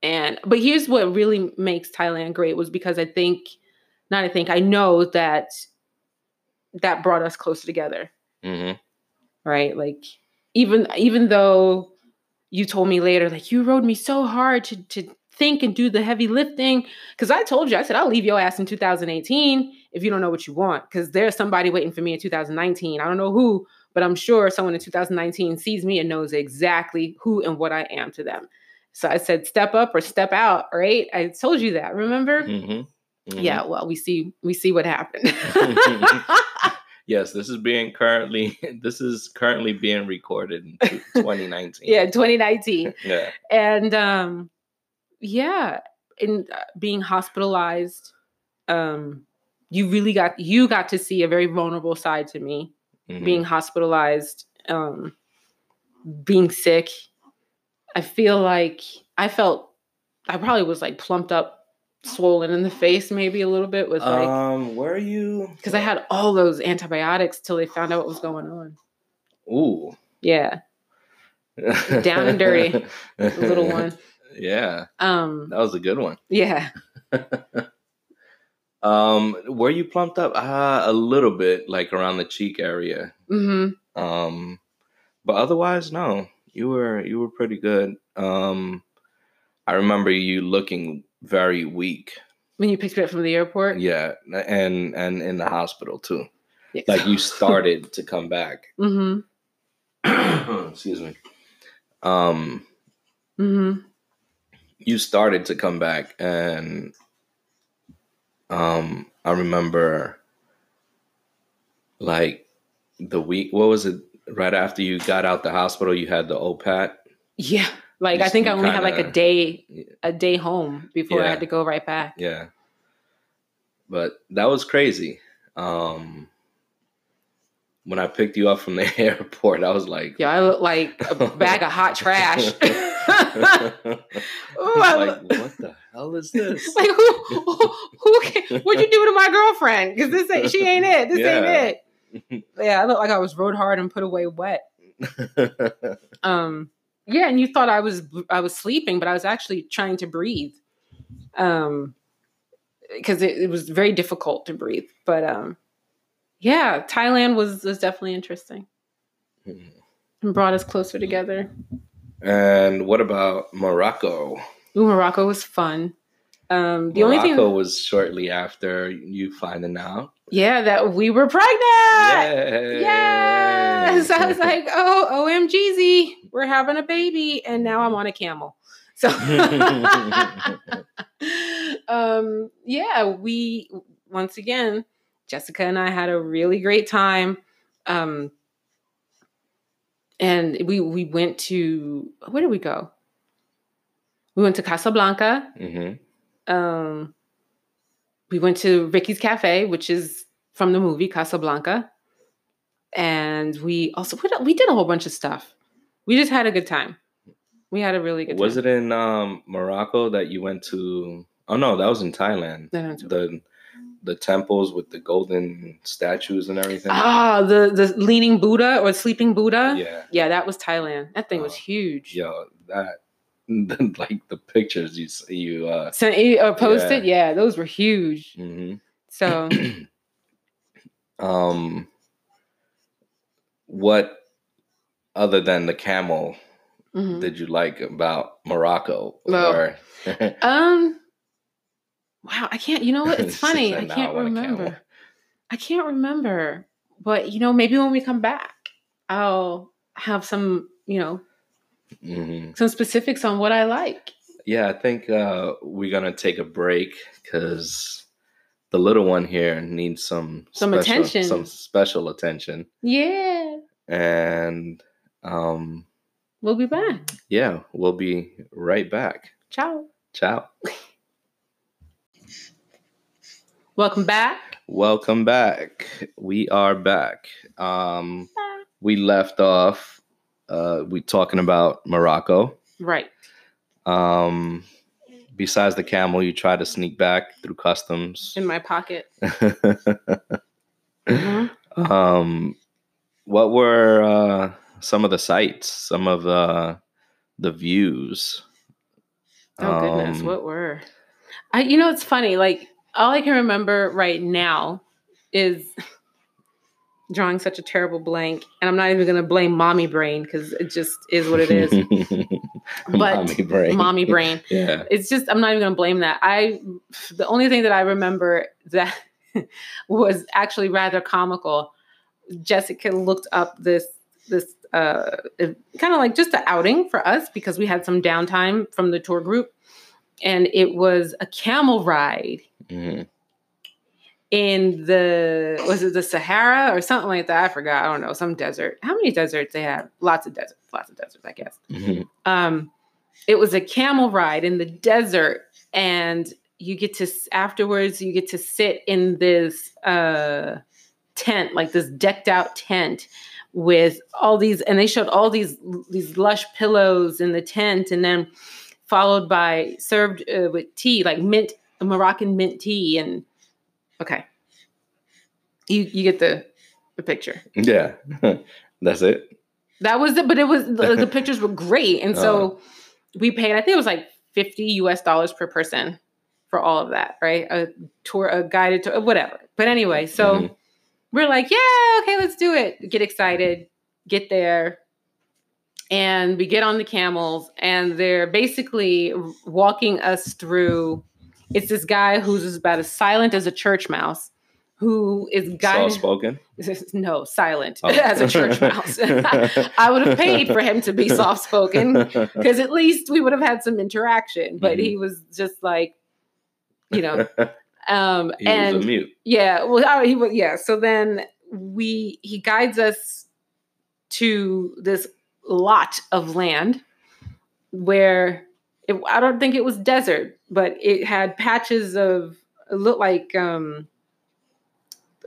[SPEAKER 2] And but here's what really makes Thailand great was because I think, not I think I know that that brought us closer together.
[SPEAKER 1] hmm
[SPEAKER 2] right? Like even even though you told me later like you rode me so hard to to think and do the heavy lifting because i told you i said i'll leave your ass in 2018 if you don't know what you want because there's somebody waiting for me in 2019 i don't know who but i'm sure someone in 2019 sees me and knows exactly who and what i am to them. So i said step up or step out right? I told you that remember?
[SPEAKER 1] Hmm
[SPEAKER 2] yeah well we see we see what happened.
[SPEAKER 1] Yes, this is being currently this is currently being recorded in 2019.
[SPEAKER 2] yeah 2019
[SPEAKER 1] Yeah.
[SPEAKER 2] and um yeah in uh, being hospitalized um you really got you got to see a very vulnerable side to me
[SPEAKER 1] Mhm.
[SPEAKER 2] being hospitalized um being sick i feel like i felt i probably was like plumped up swollen in the face maybe a little bit with like
[SPEAKER 1] um, where are you?
[SPEAKER 2] because i had all those antibiotics till they found out what was going on
[SPEAKER 1] Ooh.
[SPEAKER 2] yeah Down and dirty, little one
[SPEAKER 1] Yeah,
[SPEAKER 2] um
[SPEAKER 1] that was a good one.
[SPEAKER 2] yeah
[SPEAKER 1] Um, were you plumped up? Uh, a little bit, like around the cheek area.
[SPEAKER 2] hmm
[SPEAKER 1] Um, but otherwise, no. You were you were pretty good. Um, I remember you looking very weak.
[SPEAKER 2] when you picked me up from the airport
[SPEAKER 1] Yeah, and and in the hospital too.
[SPEAKER 2] Yeah.
[SPEAKER 1] Like you started to come back.
[SPEAKER 2] Mm-hmm.
[SPEAKER 1] Excuse me. Um,
[SPEAKER 2] Mm-hmm.
[SPEAKER 1] you started to come back, and um, I remember like the week. What was it? Right after you got out the hospital, you had the OPAT.
[SPEAKER 2] Yeah. Like
[SPEAKER 1] You
[SPEAKER 2] I think I only had like a day a day home before I had to go right back.
[SPEAKER 1] Yeah. But that was crazy. Um when I picked you up from the airport, I was like
[SPEAKER 2] Yeah, I look like a bag of hot trash.
[SPEAKER 1] Like, what the hell is this?
[SPEAKER 2] like who who, who can, what'd you do to my girlfriend? Because this ain't she ain't it. This
[SPEAKER 1] Yeah.
[SPEAKER 2] ain't it. Yeah, I look like I was rode hard and put away wet. Um yeah, and you thought I was I was sleeping, but I was actually trying to breathe. Um because it, it was very difficult to breathe. But um yeah, Thailand was was definitely interesting. And brought us closer together.
[SPEAKER 1] And what about Morocco?
[SPEAKER 2] Ooh, Morocco was fun. Um the only
[SPEAKER 1] Morocco
[SPEAKER 2] thing
[SPEAKER 1] was shortly after you finding out.
[SPEAKER 2] Yeah, that we were pregnant.
[SPEAKER 1] Yay!
[SPEAKER 2] Yes. I was like, oh, OMGZ, we're having a baby. And now I'm on a camel. So um yeah, we once again, Jessica and I had a really great time. Um and we we went to where did we go? We went to Casablanca.
[SPEAKER 1] hmm
[SPEAKER 2] Um, we went to Ricky's Cafe, which is from the movie Casablanca, and we also we did- we did a whole bunch of stuff. We just had a good time. We had a really good
[SPEAKER 1] Was
[SPEAKER 2] time.
[SPEAKER 1] it in um, Morocco that you went to? Oh no, that was in Thailand.
[SPEAKER 2] No, no.
[SPEAKER 1] The the temples with the golden statues and everything.
[SPEAKER 2] Ah, the the leaning Buddha or sleeping Buddha.
[SPEAKER 1] yeah,
[SPEAKER 2] Yeah, that was Thailand. That thing was
[SPEAKER 1] Oh,
[SPEAKER 2] huge.
[SPEAKER 1] yo, that like the pictures you you uh.
[SPEAKER 2] So or posted, yeah, those were huge.
[SPEAKER 1] mhm.
[SPEAKER 2] So
[SPEAKER 1] um, what other than the camel
[SPEAKER 2] mhm.
[SPEAKER 1] did you like about Morocco?
[SPEAKER 2] Well,
[SPEAKER 1] Or-
[SPEAKER 2] um, wow, I can't. You know what? It's funny. I can't
[SPEAKER 1] want a camel."
[SPEAKER 2] remember. I can't remember. But you know, maybe when we come back, I'll have some, you know,
[SPEAKER 1] Mhm.
[SPEAKER 2] some specifics on what I like.
[SPEAKER 1] Yeah, I think uh, we're gonna take a break because the little one here needs some
[SPEAKER 2] Some
[SPEAKER 1] special-
[SPEAKER 2] attention.
[SPEAKER 1] some special attention,
[SPEAKER 2] Yeah,
[SPEAKER 1] and um,
[SPEAKER 2] we'll be back.
[SPEAKER 1] yeah, we'll be right back.
[SPEAKER 2] Ciao.
[SPEAKER 1] Ciao.
[SPEAKER 2] Welcome back.
[SPEAKER 1] Welcome back. We are back. Um, we left off. Uh, we talking about Morocco.
[SPEAKER 2] Right.
[SPEAKER 1] Um, besides the camel, you try to sneak back through customs.
[SPEAKER 2] In my pocket. Mhm.
[SPEAKER 1] um, what were uh, some of the sights, some of the the views
[SPEAKER 2] Oh goodness,
[SPEAKER 1] Um,
[SPEAKER 2] what were? I you know it's funny, like all I can remember right now is drawing such a terrible blank. And I'm not even gonna blame mommy brain because it just is what it is. But
[SPEAKER 1] mommy brain.
[SPEAKER 2] mommy brain.
[SPEAKER 1] Yeah.
[SPEAKER 2] It's just I'm not even gonna blame that. I the only thing that I remember that was actually rather comical. Jessica looked up this this uh kind of like just an outing for us because we had some downtime from the tour group and it was a camel ride
[SPEAKER 1] Mhm.
[SPEAKER 2] in the was it the Sahara or something like that? I forgot. I don't know, some desert. How many deserts they have? Lots of deserts, lots of deserts, I guess.
[SPEAKER 1] Mhm.
[SPEAKER 2] Um, it was a camel ride in the desert, and you get to afterwards you get to sit in this uh tent, like this decked out tent with all these, and they showed all these these lush pillows in the tent, and then followed by served uh, with tea, like mint Moroccan mint tea, and okay, you you get the the picture.
[SPEAKER 1] Yeah. That's it.
[SPEAKER 2] That was it, but it was the, the pictures were great, and so
[SPEAKER 1] Uh-huh.
[SPEAKER 2] we paid. I think it was like fifty U.S. dollars per person for all of that, right? A tour, a guided tour, whatever. But anyway, so
[SPEAKER 1] Mhm.
[SPEAKER 2] we're like, yeah, okay, let's do it. Get excited, get there, and we get on the camels, and they're basically walking us through. It's this guy who's about as silent as a church mouse, who is
[SPEAKER 1] Soft
[SPEAKER 2] guided.
[SPEAKER 1] spoken.
[SPEAKER 2] No, silent
[SPEAKER 1] Oh.
[SPEAKER 2] as a church mouse. I would have paid for him to be soft spoken because at least we would have had some interaction. But
[SPEAKER 1] Mhm.
[SPEAKER 2] he was just like, you know, um,
[SPEAKER 1] he
[SPEAKER 2] and
[SPEAKER 1] mute.
[SPEAKER 2] yeah, well, uh, he was yeah. So then we he guides us to this lot of land where it, I don't think it was desert, but it had patches of it looked like um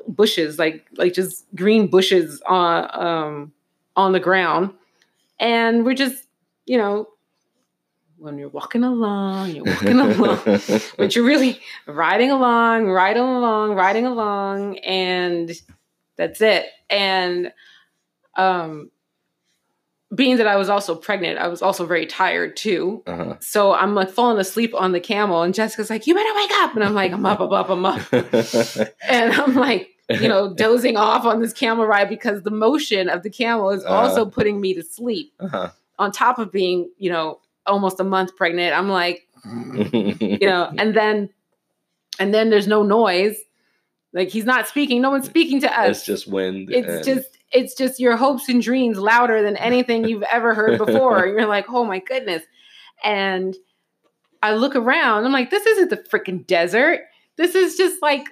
[SPEAKER 2] bushes, like like just green bushes on um on the ground, and we're just you know when you're walking along, you're walking along but you're really riding along, riding along, riding along, and that's it. And um, being that I was also pregnant, I was also very tired too.
[SPEAKER 1] uh-huh.
[SPEAKER 2] So I'm like falling asleep on the camel, and Jessica's like, "You better wake up!" And I'm like, "I'm up, I'm up, I'm up," and I'm like, you know, dozing off on this camel ride because the motion of the camel is also putting me to sleep.
[SPEAKER 1] uh-huh.
[SPEAKER 2] On top of being, you know, almost a month pregnant, I'm like, you know and then and then there's no noise like he's not speaking no one's speaking to us
[SPEAKER 1] it's just wind.
[SPEAKER 2] it's
[SPEAKER 1] and-
[SPEAKER 2] just it's just your hopes and dreams louder than anything you've ever heard before you're like oh my goodness and i look around i'm like this isn't the freaking desert this is just like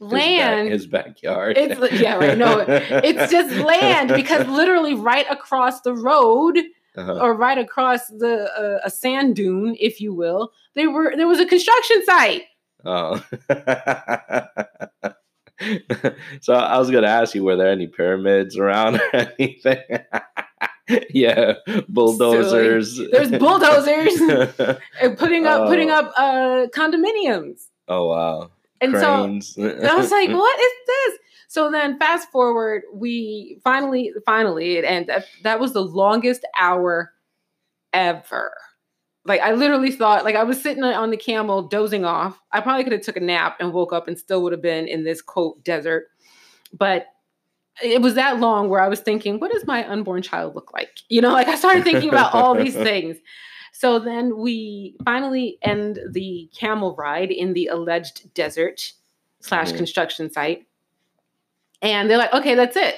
[SPEAKER 1] his back-
[SPEAKER 2] land
[SPEAKER 1] his backyard.
[SPEAKER 2] It's- yeah, right, no, it's just land because literally right across the road
[SPEAKER 1] Uh-huh.
[SPEAKER 2] or right across the uh, a sand dune, if you will, there were there was a construction site.
[SPEAKER 1] Oh. so I was gonna ask you, were there any pyramids around or anything? yeah, bulldozers.
[SPEAKER 2] There's bulldozers and putting up putting
[SPEAKER 1] Oh.
[SPEAKER 2] up uh, condominiums,
[SPEAKER 1] oh wow.
[SPEAKER 2] and
[SPEAKER 1] Cranes.
[SPEAKER 2] so I was like, "What is this?" So then, fast forward, we finally finally it and that, that was the longest hour ever. Like I literally thought, like I was sitting on the camel dozing off. I probably could have took a nap and woke up and still would have been in this quote desert. But it was that long where I was thinking, what does my unborn child look like? You know, like I started thinking about all these things. So then we finally end the camel ride in the alleged desert slash
[SPEAKER 1] Mhm.
[SPEAKER 2] construction site. And they're like, okay, that's it.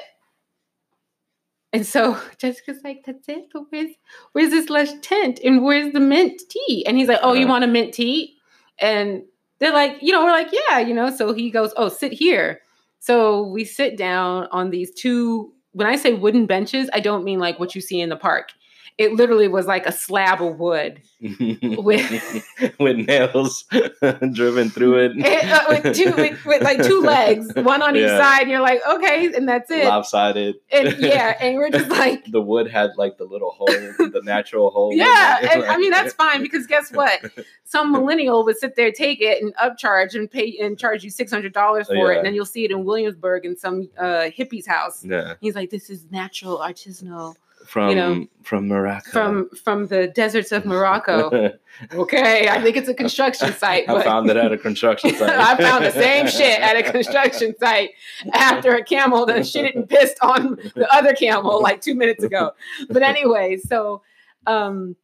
[SPEAKER 2] And so Jessica's like, that's it? But where's where's this lush tent? And where's the mint tea? And he's like, Oh, you
[SPEAKER 1] Uh-huh.
[SPEAKER 2] want a mint tea? And they're like, you know, we're like, yeah, you know. So he goes, Oh, sit here. So we sit down on these two. When I say wooden benches, I don't mean like what you see in the park. It literally was like a slab of wood with-
[SPEAKER 1] with nails driven through it.
[SPEAKER 2] It, uh, with two with, with like two legs, one on each side. And you're like, okay, and that's it.
[SPEAKER 1] lopsided.
[SPEAKER 2] And yeah, and we're just like,
[SPEAKER 1] the wood had like the little hole, the natural hole.
[SPEAKER 2] yeah. And I mean, that's fine because guess what? Some millennial would sit there, take it, and upcharge and pay and charge you six hundred dollars for it, and then you'll see it in Williamsburg in some uh, hippie's house.
[SPEAKER 1] Yeah,
[SPEAKER 2] He's like, this is natural, artisanal.
[SPEAKER 1] From
[SPEAKER 2] know,
[SPEAKER 1] from Morocco.
[SPEAKER 2] from from the deserts of Morocco. okay, I think it's a construction site.
[SPEAKER 1] I found it at a construction site.
[SPEAKER 2] I found the same shit at a construction site after a camel that shit and pissed on the other camel like two minutes ago. But anyway, so um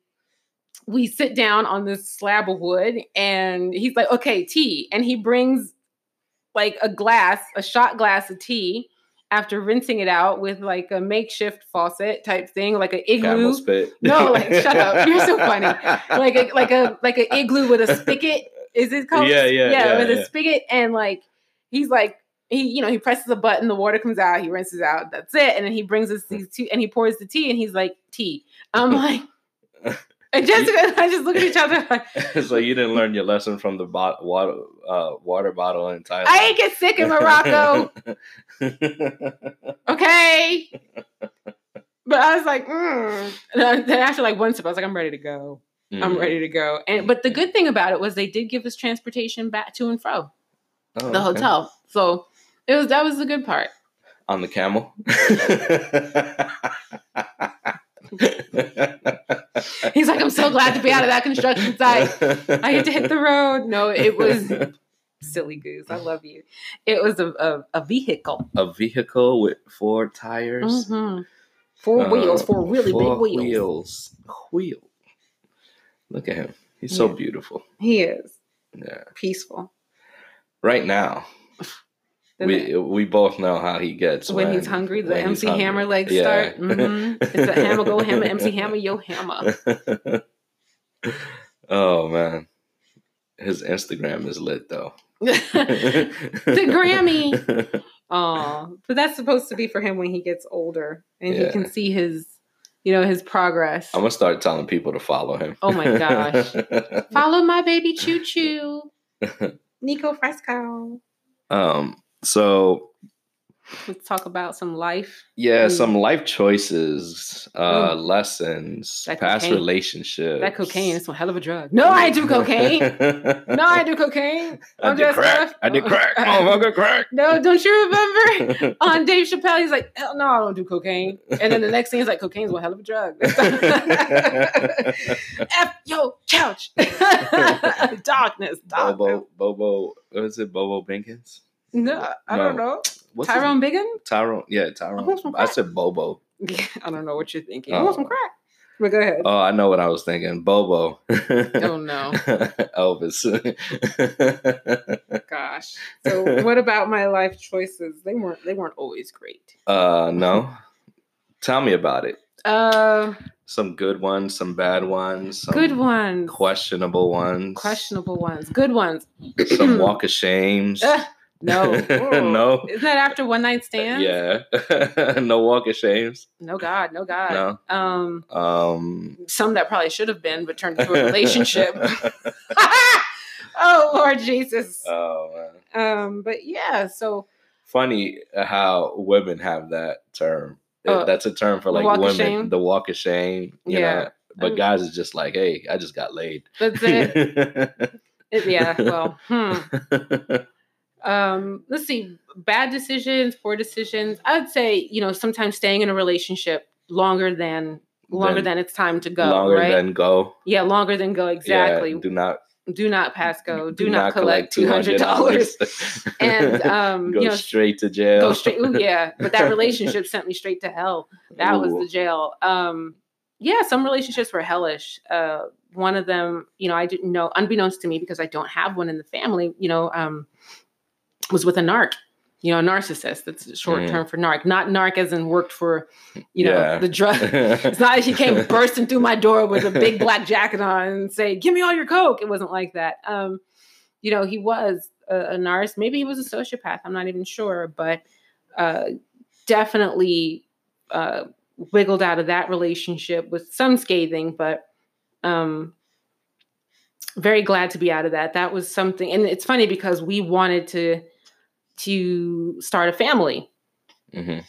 [SPEAKER 2] we sit down on this slab of wood and he's like, okay, tea. And he brings like a glass, a shot glass of tea after rinsing it out with like a makeshift faucet type thing, like an igloo. No, like, shut up. You're so funny. Like a like a like an igloo with a spigot. Is it called?
[SPEAKER 1] Yeah, yeah, yeah,
[SPEAKER 2] with
[SPEAKER 1] yeah.
[SPEAKER 2] a spigot, and like he's like he, you know, he presses a button, the water comes out, he rinses out, that's it, and then he brings us hmm. these two, and he pours the tea, and he's like, tea. I'm like, and Jessica and I just look at each other like,
[SPEAKER 1] so you didn't learn your lesson from the bot- water uh, water bottle in Thailand.
[SPEAKER 2] I ain't get sick in Morocco, okay. But I was like, mm. then after like one sip, I was like, I'm ready to go. I'm
[SPEAKER 1] Mm.
[SPEAKER 2] ready to go. And but the good thing about it was they did give us transportation back to and fro
[SPEAKER 1] Oh,
[SPEAKER 2] the
[SPEAKER 1] okay.
[SPEAKER 2] hotel. So it was that was the good part.
[SPEAKER 1] on the camel.
[SPEAKER 2] He's like, I'm so glad to be out of that construction site. I get to hit the road. No, it was silly goose. I love you. It was a, a, a vehicle.
[SPEAKER 1] a vehicle with four tires,
[SPEAKER 2] Mhm. Four
[SPEAKER 1] Uh,
[SPEAKER 2] wheels, four really
[SPEAKER 1] four
[SPEAKER 2] big wheels.
[SPEAKER 1] wheels. Wheel. Look at him. He's so
[SPEAKER 2] Yeah.
[SPEAKER 1] beautiful.
[SPEAKER 2] He is
[SPEAKER 1] Yeah.
[SPEAKER 2] peaceful.
[SPEAKER 1] Right now, We we both know how he gets
[SPEAKER 2] when, he's hungry, the
[SPEAKER 1] when
[SPEAKER 2] MC
[SPEAKER 1] hungry.
[SPEAKER 2] Hammer legs
[SPEAKER 1] Yeah.
[SPEAKER 2] start. Mhm. It's a hammer, go hammer, MC Hammer, yo hammer.
[SPEAKER 1] oh man, his Instagram is lit though.
[SPEAKER 2] the Grammy. Oh, but that's supposed to be for him when he gets older and he can see his, you know, his progress.
[SPEAKER 1] I'm gonna start telling people to follow him.
[SPEAKER 2] Oh my gosh. Follow my baby Choo Choo, Nico Fresco.
[SPEAKER 1] um. So
[SPEAKER 2] Let's talk about some life.
[SPEAKER 1] yeah,
[SPEAKER 2] Mm.
[SPEAKER 1] some life choices, uh,
[SPEAKER 2] Ooh.
[SPEAKER 1] lessons,
[SPEAKER 2] That
[SPEAKER 1] past
[SPEAKER 2] cocaine.
[SPEAKER 1] relationships.
[SPEAKER 2] That cocaine is one hell of a drug. No, I do cocaine. No, I do cocaine.
[SPEAKER 1] I
[SPEAKER 2] I'm
[SPEAKER 1] did
[SPEAKER 2] just
[SPEAKER 1] crack.
[SPEAKER 2] stuff.
[SPEAKER 1] I did crack. Motherfucker, crack.
[SPEAKER 2] No, don't you remember on Dave Chappelle? He's like, hell no, I don't do cocaine. And then the next thing is like, cocaine's one hell of a drug. F yo couch. darkness, darkness.
[SPEAKER 1] Bobo, Bobo, what is it? Bobo Binkins?
[SPEAKER 2] No, I don't know.
[SPEAKER 1] What's
[SPEAKER 2] Tyrone Biggin?
[SPEAKER 1] Tyrone, yeah,
[SPEAKER 2] I
[SPEAKER 1] Tyrone.
[SPEAKER 2] some
[SPEAKER 1] I said Bobo.
[SPEAKER 2] I don't know what you're thinking.
[SPEAKER 1] Oh.
[SPEAKER 2] I want some crack. But go ahead.
[SPEAKER 1] Oh, I know what I was thinking. Bobo.
[SPEAKER 2] oh no,
[SPEAKER 1] Elvis.
[SPEAKER 2] gosh. So what about my life choices? They weren't they weren't always great.
[SPEAKER 1] uh, no. Tell me about it.
[SPEAKER 2] Uh
[SPEAKER 1] Some good ones, some bad ones, some
[SPEAKER 2] good ones.
[SPEAKER 1] questionable ones,
[SPEAKER 2] Questionable ones. Good ones.
[SPEAKER 1] some walk of shames.
[SPEAKER 2] No.
[SPEAKER 1] No.
[SPEAKER 2] Isn't that after one night stands?
[SPEAKER 1] Yeah. no walk of shames.
[SPEAKER 2] No God, no God.
[SPEAKER 1] No.
[SPEAKER 2] Um
[SPEAKER 1] Um
[SPEAKER 2] some that probably should have been, but turned into a relationship. oh Lord Jesus.
[SPEAKER 1] oh man.
[SPEAKER 2] Um, but yeah, so
[SPEAKER 1] Funny how women have that term.
[SPEAKER 2] Uh,
[SPEAKER 1] That's a term for like women. The walk of shame. You
[SPEAKER 2] Yeah.
[SPEAKER 1] know. But
[SPEAKER 2] Um,
[SPEAKER 1] guys is just like, hey, I just got laid.
[SPEAKER 2] that's it. It- yeah, well, hmm. Um, let's see, bad decisions, poor decisions. I'd say, you know, sometimes staying in a relationship longer than longer
[SPEAKER 1] Then-
[SPEAKER 2] than it's time to go.
[SPEAKER 1] Longer
[SPEAKER 2] right?
[SPEAKER 1] than go.
[SPEAKER 2] yeah, longer than go. Exactly.
[SPEAKER 1] Yeah, do not
[SPEAKER 2] do not pass go. Do, not, collect two hundred dollars.
[SPEAKER 1] $200.
[SPEAKER 2] And um,
[SPEAKER 1] go
[SPEAKER 2] you know,
[SPEAKER 1] straight to jail.
[SPEAKER 2] go straight. Ooh, yeah, but that relationship sent me straight to hell. That was the jail. Um, yeah, some relationships were hellish. Uh, one of them, you know, I didn't know, unbeknownst to me, because I don't have one in the family. You know, um, was with a narc. You know, a narcissist. That's a short
[SPEAKER 1] Mm.
[SPEAKER 2] term for narc. Not narc as in worked for, you know,
[SPEAKER 1] Yeah.
[SPEAKER 2] the drug. It's not like he came bursting through my door with a big black jacket on and say, "Give me all your coke." It wasn't like that. Um, you know, he was a, a narcissist. Maybe he was a sociopath. I'm not even sure, but uh, definitely uh, wiggled out of that relationship with some scathing, but um, very glad to be out of that. That was something, and it's funny because we wanted to to start a family
[SPEAKER 1] Mhm.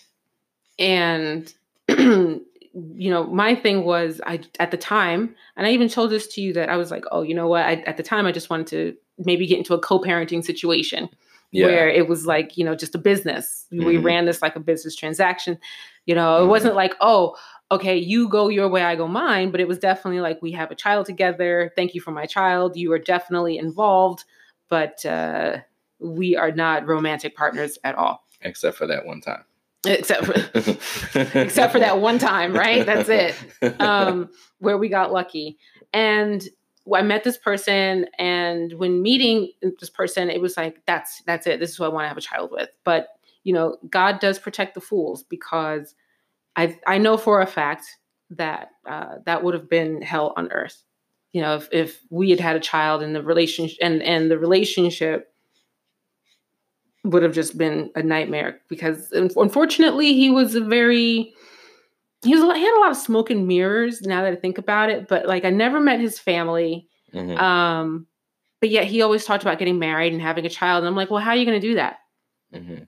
[SPEAKER 2] and you know my thing was i at the time and i even told this to you that i was like oh you know what I, at the time i just wanted to maybe get into a co-parenting situation
[SPEAKER 1] Yeah.
[SPEAKER 2] where it was like you know just a business we
[SPEAKER 1] Mhm.
[SPEAKER 2] ran this like a business transaction you know it
[SPEAKER 1] Mhm.
[SPEAKER 2] wasn't like oh okay, you go your way, I go mine. But it was definitely like we have a child together. Thank you for my child. You are definitely involved, but uh, we are not romantic partners at all.
[SPEAKER 1] Except for that one time.
[SPEAKER 2] Except for except for that one time, right? That's it. Um, where we got lucky. And I met this person, and when meeting this person, it was like, that's that's it. This is who I want to have a child with. But you know, God does protect the fools because I I know for a fact that uh, that would have been hell on earth. You know, if if we had had a child and the relationship and and the relationship would have just been a nightmare because unfortunately he was a very he was he had a lot of smoke and mirrors now that I think about it but like I never met his family. Mm-hmm. um but yet he always talked about getting married and having a child and I'm like well how are you going to do that? Mm-hmm.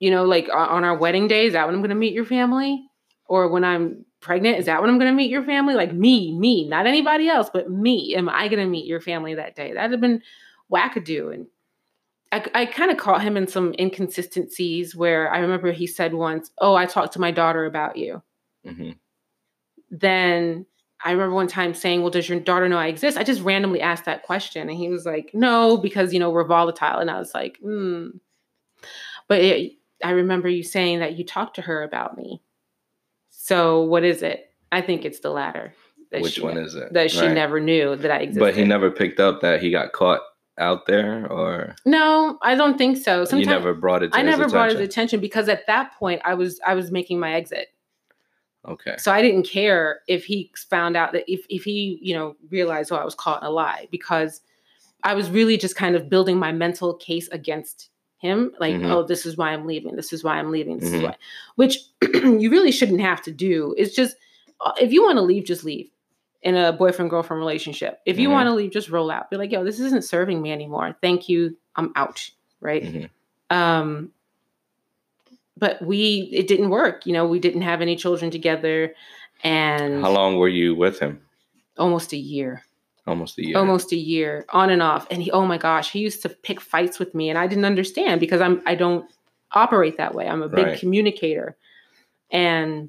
[SPEAKER 2] you know like on our wedding day is that when I'm going to meet your family? Or when I'm pregnant is that when I'm going to meet your family? Like me me not anybody else but me am I going to meet your family that day? That'd have been wackadoo and I, I kind of caught him in some inconsistencies where I remember he said once, Oh, I talked to my daughter about you. Mm-hmm. Then I remember one time saying, Well, does your daughter know I exist? I just randomly asked that question. And he was like, No, because, you know, we're volatile. And I was like, Hmm. But it, I remember you saying that you talked to her about me. So what is it? I think it's the latter.
[SPEAKER 1] Which one is it?
[SPEAKER 2] That she right. never knew that I existed.
[SPEAKER 1] But he never picked up that he got caught out there or
[SPEAKER 2] no i don't think so
[SPEAKER 1] Sometimes, you never brought it
[SPEAKER 2] i never attention. brought his attention because at that point i was i was making my exit
[SPEAKER 1] okay
[SPEAKER 2] so i didn't care if he found out that if, if he you know realized oh i was caught in a lie because i was really just kind of building my mental case against him like mm-hmm. oh this is why i'm leaving this is why i'm leaving this mm-hmm. is why which you really shouldn't have to do it's just uh, if you want to leave just leave in a boyfriend girlfriend relationship. If you mm-hmm. want to leave, just roll out. Be like, yo, this isn't serving me anymore. Thank you. I'm out. Right. Mm-hmm. Um, but we it didn't work. You know, we didn't have any children together. And
[SPEAKER 1] how long were you with him?
[SPEAKER 2] Almost a year.
[SPEAKER 1] Almost a year.
[SPEAKER 2] Almost a year, on and off. And he, oh my gosh, he used to pick fights with me, and I didn't understand because I'm I don't operate that way. I'm a big right. communicator, and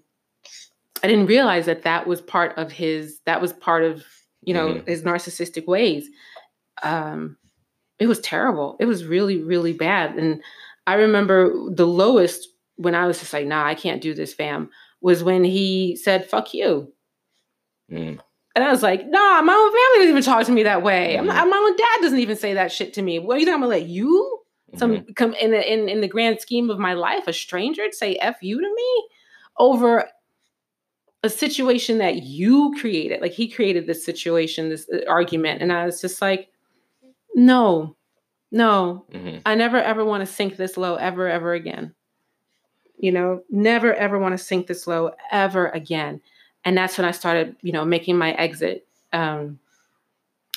[SPEAKER 2] I didn't realize that that was part of his that was part of you know mm-hmm. his narcissistic ways. Um, it was terrible. It was really really bad. And I remember the lowest when I was just like, nah, I can't do this, fam, was when he said, "Fuck you." Mm. And I was like, nah, my own family doesn't even talk to me that way. Mm-hmm. Not, my own dad doesn't even say that shit to me. What you think I'm gonna let you? Some mm-hmm. come in the in, in the grand scheme of my life, a stranger to say F you to me over a situation that you created. Like he created this situation, this uh, argument. And I was just like, no, no, mm-hmm. I never ever want to sink this low ever, ever again. You know, never ever want to sink this low ever again. And that's when I started, you know, making my exit. Um,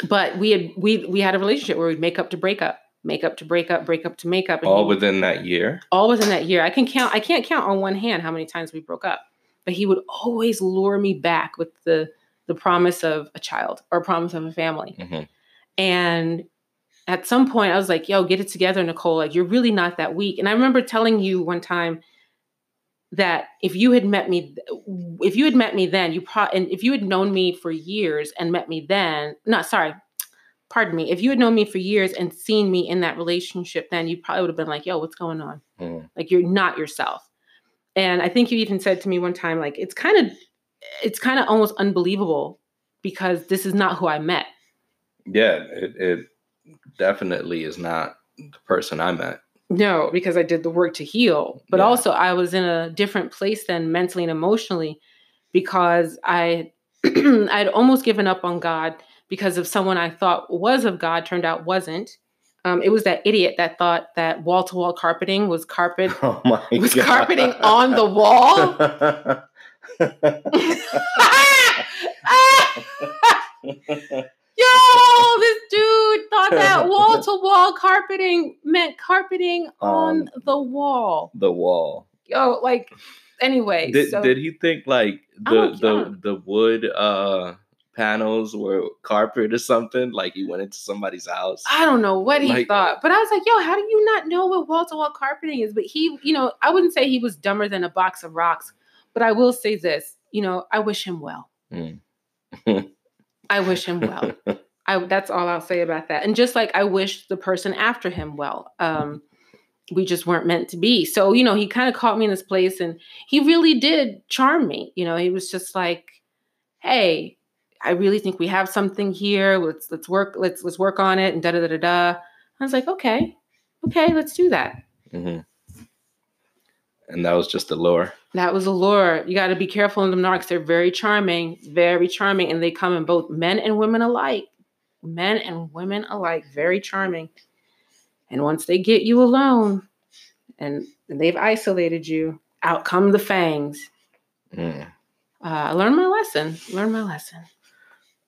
[SPEAKER 2] but we had we we had a relationship where we'd make up to break up, make up to break up, break up to make up.
[SPEAKER 1] All within that year.
[SPEAKER 2] All within that year. I can count. I can't count on one hand how many times we broke up but he would always lure me back with the the promise of a child or a promise of a family. Mm-hmm. And at some point I was like, yo, get it together, Nicole. Like you're really not that weak. And I remember telling you one time that if you had met me if you had met me then, you probably and if you had known me for years and met me then, not sorry, pardon me, if you had known me for years and seen me in that relationship, then you probably would have been like, yo, what's going on? Mm. Like you're not yourself. And I think you even said to me one time, like, it's kind of, it's kind of almost unbelievable because this is not who I met.
[SPEAKER 1] Yeah, it, it definitely is not the person I met.
[SPEAKER 2] No, because I did the work to heal, but yeah. also I was in a different place than mentally and emotionally because I I'd almost given up on God because of someone I thought was of God turned out wasn't. Um, it was that idiot that thought that wall to wall carpeting was carpet oh was God. carpeting on the wall. Yo, this dude thought that wall to wall carpeting meant carpeting on um, the wall.
[SPEAKER 1] The wall.
[SPEAKER 2] Yo, like anyway.
[SPEAKER 1] Did, so, did he think like the the the wood uh panels were carpet or something. Like he went into somebody's house.
[SPEAKER 2] I don't know what he like, thought, but I was like, yo, how do you not know what wall to wall carpeting is? But he, you know, I wouldn't say he was dumber than a box of rocks, but I will say this. you know, I wish him well.
[SPEAKER 1] Mm.
[SPEAKER 2] I wish him well. I that's all I'll say about that. And just like I wish the person after him well. Um, we just weren't meant to be. So, you know, he kind of caught me in this place and he really did charm me. You know, he was just like, "Hey, I really think we have something here. Let's let's work let's let's work on it and da da da da da." I was like, "Okay. Okay, let's do that."
[SPEAKER 1] hmm And that was just a lure.
[SPEAKER 2] That was a lure. You got to be careful in them narcs. They're very charming, very charming, and they come in both men and women alike. Men and women alike, very charming. And once they get you alone and, and they've isolated you, out come the fangs.
[SPEAKER 1] Mm.
[SPEAKER 2] Uh, I learned my lesson. Learned my lesson.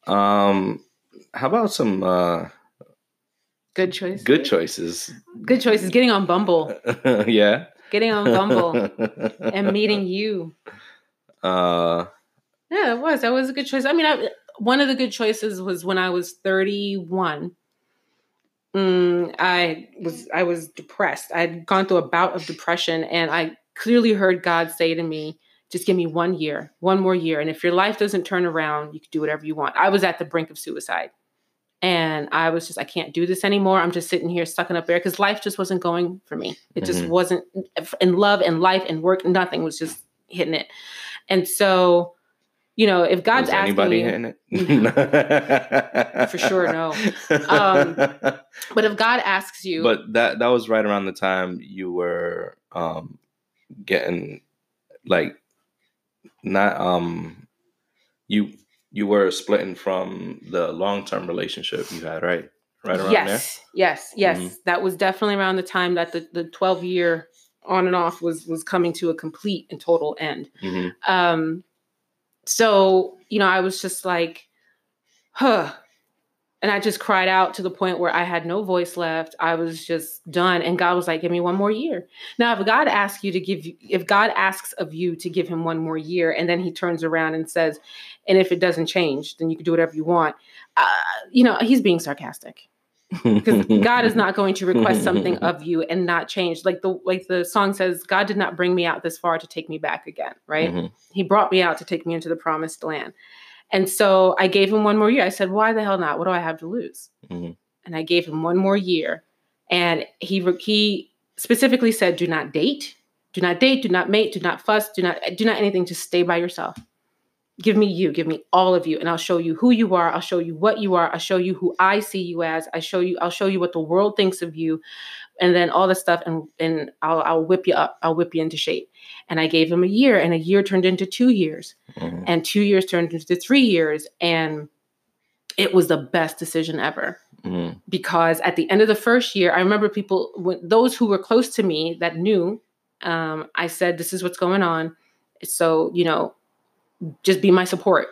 [SPEAKER 1] Um, how about some uh,
[SPEAKER 2] Good choice.
[SPEAKER 1] good choices?
[SPEAKER 2] Good choices. Getting on Bumble.
[SPEAKER 1] yeah.
[SPEAKER 2] Getting on Bumble and meeting you.
[SPEAKER 1] Uh,
[SPEAKER 2] Yeah, it was. That was a good choice. I mean, I, one of the good choices was when I was 31. Mm, I was I was depressed. I had gone through a bout of depression, and I clearly heard God say to me, "Just give me one year, one more year, and if your life doesn't turn around, you can do whatever you want." I was at the brink of suicide, and I was just, I can't do this anymore. I'm just sitting here sucking up air because life just wasn't going for me. It just
[SPEAKER 1] Mhm.
[SPEAKER 2] wasn't in love and life and work. Nothing was just hitting it, and so. You know, if God's
[SPEAKER 1] was
[SPEAKER 2] asking
[SPEAKER 1] anybody
[SPEAKER 2] you,
[SPEAKER 1] hitting it?
[SPEAKER 2] For sure, no. Um, but if God asks you,
[SPEAKER 1] but that that was right around the time you were um getting like not um you you were splitting from the long term relationship you had right right around there?
[SPEAKER 2] yes, yes, yes,
[SPEAKER 1] Mhm.
[SPEAKER 2] that was definitely around the time that the the 12 year on and off was was coming to a complete and total end.
[SPEAKER 1] there hmm
[SPEAKER 2] Um, so you know, I was just like, huh. And I just cried out to the point where I had no voice left. I was just done. And God was like, give me one more year. Now, if God asks you to give you, if God asks of you to give him one more year, and then he turns around and says, and if it doesn't change, then you can do whatever you want. Uh, you know, he's being sarcastic because God is not going to request something of you and not change. Like the like the song says, God did not bring me out this far to take me back again, right?
[SPEAKER 1] Mhm.
[SPEAKER 2] He brought me out to take me into the promised land. And so I gave him one more year. I said, "Why the hell not? What do I have to lose?"
[SPEAKER 1] Mhm.
[SPEAKER 2] And I gave him one more year. And he he specifically said, "Do not date. Do not date. Do not mate. Do not fuss. Do not do not anything. Just stay by yourself. Give me you. Give me all of you, and I'll show you who you are. I'll show you what you are. I'll show you who I see you as. I show you. I'll show you what the world thinks of you, and then all this stuff. And and I'll I'll whip you up. I'll whip you into shape." And I gave him a year, and a year turned into two years
[SPEAKER 1] Mhm.
[SPEAKER 2] and two years turned into three years and it was the best decision ever
[SPEAKER 1] Mhm.
[SPEAKER 2] because at the end of the first year i remember people when those who were close to me that knew um, i said this is what's going on so you know just be my support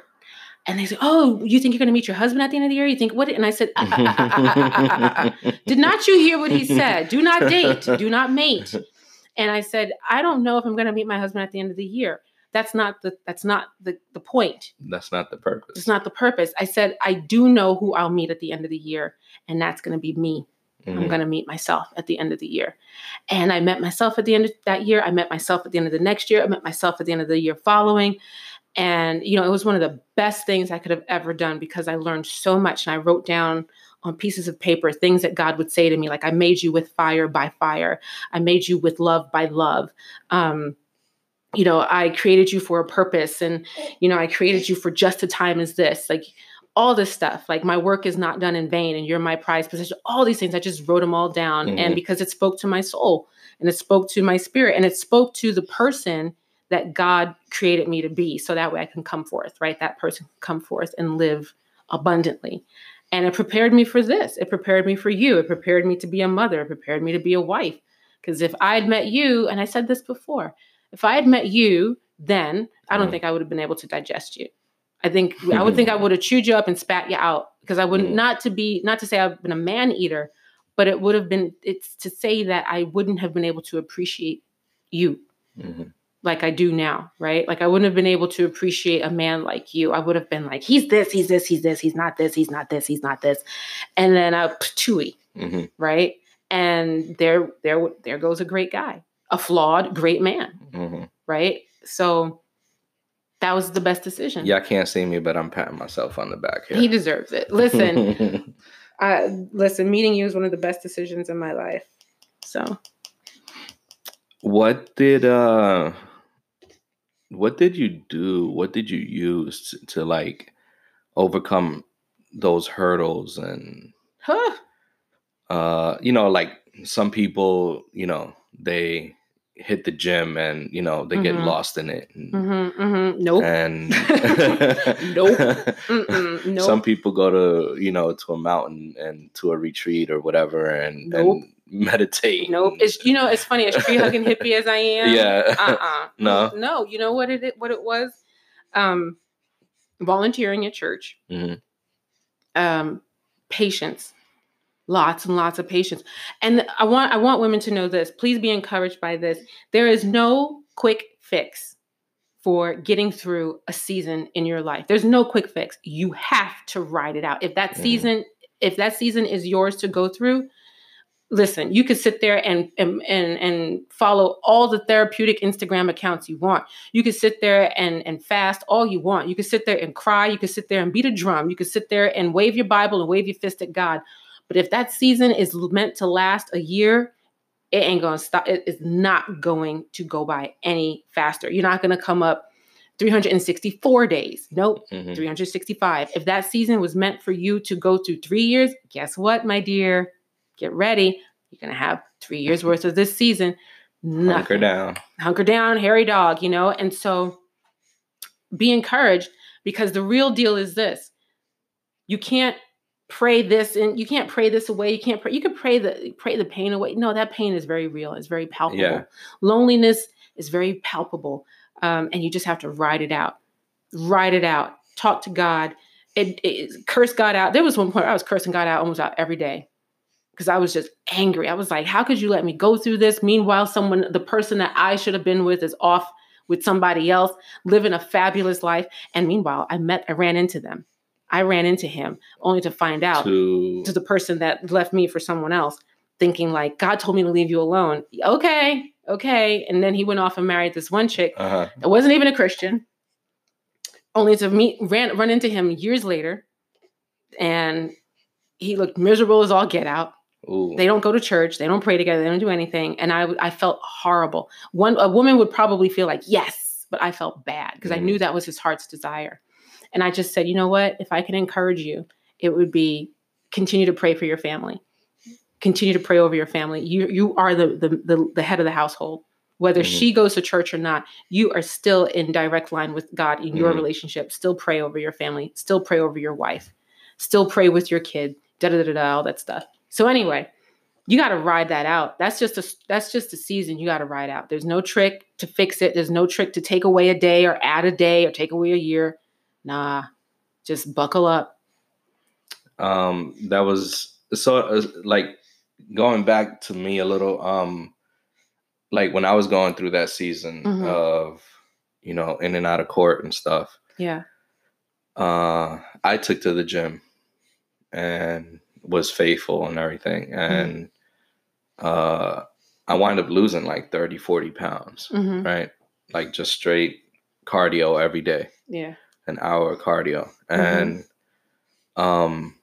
[SPEAKER 2] and they said, "Oh, you think you're going to meet your husband at the end of the year? You think what?" And I said, "Did not you hear what he said? Do not date. Do not mate." And I said, "I don't know if I'm going to meet my husband at the end of the year. That's not the that's not the the point.
[SPEAKER 1] That's not the purpose.
[SPEAKER 2] It's not the purpose." I said, "I do know who I'll meet at the end of the year, and that's going to be me. Mm-hmm. I'm
[SPEAKER 1] mm.
[SPEAKER 2] going to meet myself at the end of the year. And I met myself at the end of that year. I met myself at the end of the next year. I met myself at the end of the year following and you know it was one of the best things i could have ever done because i learned so much and i wrote down on pieces of paper things that god would say to me like i made you with fire by fire. I made you with love by love. Um, you know i created you for a purpose and you know i created you for just a time as this. Like all this stuff like my work is not done in vain and you're my prized possession. All these things i just wrote them all down
[SPEAKER 1] Mhm.
[SPEAKER 2] and because it spoke to my soul and it spoke to my spirit and it spoke to the person that god created me to be so that way i can come forth right? That person can come forth and live abundantly. And it prepared me for this. It prepared me for you. It prepared me to be a mother. It prepared me to be a wife. Because if i had met you and i said this before if i had met you then i don't think i would have been able to digest you. I think i would think i would have chewed you up and spat you out. Because i wouldn't
[SPEAKER 1] Mhm.
[SPEAKER 2] not to be not to say i've been a man eater but it would have been it's to say that i wouldn't have been able to appreciate you.
[SPEAKER 1] Mhm.
[SPEAKER 2] Like I do now, right? Like I wouldn't have been able to appreciate a man like you. I would have been like, he's this, he's this, he's this, he's not this, he's not this, he's not this, and then a chewy,
[SPEAKER 1] Mhm.
[SPEAKER 2] right? And there, there, there goes a great guy, a flawed great man,
[SPEAKER 1] Mhm.
[SPEAKER 2] right? So that was the best decision.
[SPEAKER 1] Yeah, I can't see me, but I'm patting myself on the back here.
[SPEAKER 2] He deserves it. Listen, uh, listen, meeting you is one of the best decisions in my life. So,
[SPEAKER 1] what did uh, what did you do? What did you use to, to like overcome those hurdles and
[SPEAKER 2] huh?
[SPEAKER 1] uh, you know, like some people, you know, they hit the gym and you know they get
[SPEAKER 2] Mhm.
[SPEAKER 1] lost in it. And,
[SPEAKER 2] Mm-hmm, mm-hmm. Nope.
[SPEAKER 1] and
[SPEAKER 2] Nope. Nope.
[SPEAKER 1] Some people go to you know to a mountain and to a retreat or whatever and,
[SPEAKER 2] Nope.
[SPEAKER 1] and meditate.
[SPEAKER 2] Nope. It's you know it's funny as tree hugging hippie as I am.
[SPEAKER 1] yeah.
[SPEAKER 2] Uh-uh.
[SPEAKER 1] No.
[SPEAKER 2] No. You know what it what it was? Um, volunteering at church.
[SPEAKER 1] Mhm.
[SPEAKER 2] Um, patience. Lots and lots of patience. And I want I want women to know this. Please be encouraged by this. There is no quick fix for getting through a season in your life. There's no quick fix. You have to ride it out. If that
[SPEAKER 1] Mhm.
[SPEAKER 2] season if that season is yours to go through, listen, you could sit there and and and, and follow all the therapeutic Instagram accounts you want. You could sit there and and fast all you want. You could sit there and cry. You could sit there and beat a drum. You could sit there and wave your Bible and wave your fist at God. But if that season is meant to last a year, it ain't gonna stop. It is not going to go by any faster. You're not gonna come up 364 days. Nope.
[SPEAKER 1] Mhm.
[SPEAKER 2] 365. If that season was meant for you to go through three years, guess what, my dear? Get ready. You're going to have three years worth of this season.
[SPEAKER 1] Hunker
[SPEAKER 2] Nothing.
[SPEAKER 1] down.
[SPEAKER 2] Hunker down, hairy dog, you know? And so be encouraged because the real deal is this you can't pray this and you can't pray this away. You can't pray, you can pray the pray the pain away. No, that pain is very real, it's very palpable.
[SPEAKER 1] Yeah.
[SPEAKER 2] Loneliness is very palpable. Um, and you just have to ride it out. Ride it out. Talk to God. It, it curse God out. There was one point I was cursing God out almost out every day because I was just angry. I was like, "How could you let me go through this?" Meanwhile, someone, the person that I should have been with, is off with somebody else, living a fabulous life. And meanwhile, I met, I ran into them. I ran into him only to find out
[SPEAKER 1] To
[SPEAKER 2] to the person that left me for someone else, thinking like, God told me to leave you alone. Okay, okay. And then he went off and married this one chick
[SPEAKER 1] uh-huh.
[SPEAKER 2] that wasn't even a Christian, only to meet ran run into him years later, and he looked miserable as all get out.
[SPEAKER 1] Ooh.
[SPEAKER 2] They don't go to church, they don't pray together, they don't do anything, and I I felt horrible. One a woman would probably feel like yes, but I felt bad because I
[SPEAKER 1] Mhm.
[SPEAKER 2] knew that was his heart's desire, and I just said, you know what? If I can encourage you, it would be continue to pray for your family, continue to pray over your family. You you are the the the, the head of the household. Whether
[SPEAKER 1] Mhm.
[SPEAKER 2] she goes to church or not, you are still in direct line with God in your
[SPEAKER 1] Mhm.
[SPEAKER 2] relationship. Still pray over your family. Still pray over your wife. Still pray with your kid. Da da da da. All that stuff. So anyway, you got to ride that out. That's just a that's just a season you got to ride out. There's no trick to fix it. There's no trick to take away a day or add a day or take away a year. Nah, just buckle up.
[SPEAKER 1] um that was so uh, like going back to me a little um like when i was going through that season
[SPEAKER 2] Mhm.
[SPEAKER 1] of you know in and out of court and stuff
[SPEAKER 2] Yeah.
[SPEAKER 1] uh i took to the gym and was faithful and everything and uh i wound up losing like 30 40 pounds
[SPEAKER 2] hmm
[SPEAKER 1] right like just straight cardio every day
[SPEAKER 2] Yeah.
[SPEAKER 1] an hour of cardio
[SPEAKER 2] Mhm.
[SPEAKER 1] and um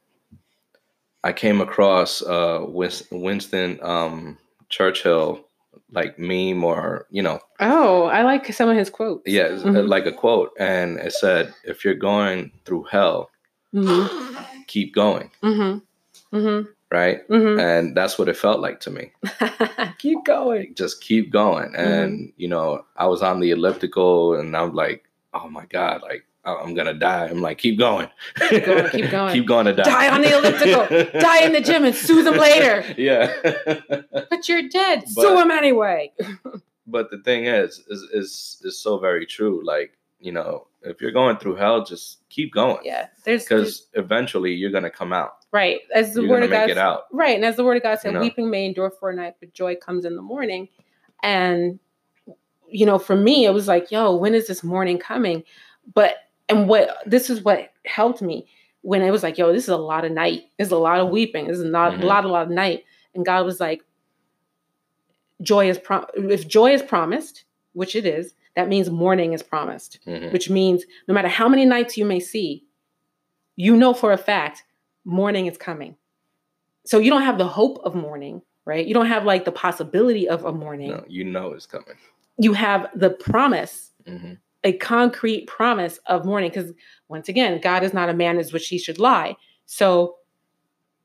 [SPEAKER 1] i came across uh winston um churchill like meme or you know
[SPEAKER 2] Oh, I like some of his quotes.
[SPEAKER 1] yeah uh,
[SPEAKER 2] Mhm.
[SPEAKER 1] like a quote and it said if you're going through hell
[SPEAKER 2] Mm-hmm.
[SPEAKER 1] keep going
[SPEAKER 2] Mm-hmm. Mm-hmm.
[SPEAKER 1] right
[SPEAKER 2] Mm-hmm.
[SPEAKER 1] and that's what it felt like to me
[SPEAKER 2] Keep going.
[SPEAKER 1] Just keep going and you know i was on the elliptical and i'm like oh my god like i'm gonna die i'm like keep going
[SPEAKER 2] Keep going, keep going.
[SPEAKER 1] keep going to die
[SPEAKER 2] Die on the elliptical. Die in the gym and sue them later.
[SPEAKER 1] yeah
[SPEAKER 2] But you're dead.
[SPEAKER 1] But-
[SPEAKER 2] sue them anyway.
[SPEAKER 1] but the thing is is is is so very true like you know if you're going through hell just keep going
[SPEAKER 2] Yeah. There's
[SPEAKER 1] because eventually you're gonna come out
[SPEAKER 2] right. As the
[SPEAKER 1] you're
[SPEAKER 2] word of God Right. And as the word of God said,
[SPEAKER 1] You know?
[SPEAKER 2] weeping may endure for a night, but joy comes in the morning. And, you know, for me, it was like, yo, when is this morning coming? But, and what, this is what helped me when it was like, yo, this is a lot of night. This is a lot of weeping. This is not
[SPEAKER 1] Mhm.
[SPEAKER 2] a lot, a lot of night. And God was like, joy is, prom- if joy is promised, which it is, that means morning is promised,
[SPEAKER 1] Mhm.
[SPEAKER 2] which means no matter how many nights you may see, you know for a fact morning is coming. So you don't have the hope of morning, right? You don't have like the possibility of a morning.
[SPEAKER 1] No, you know it's coming.
[SPEAKER 2] You have the promise,
[SPEAKER 1] hmm
[SPEAKER 2] a concrete promise of morning. Because once again, God is not a man as which he should lie. So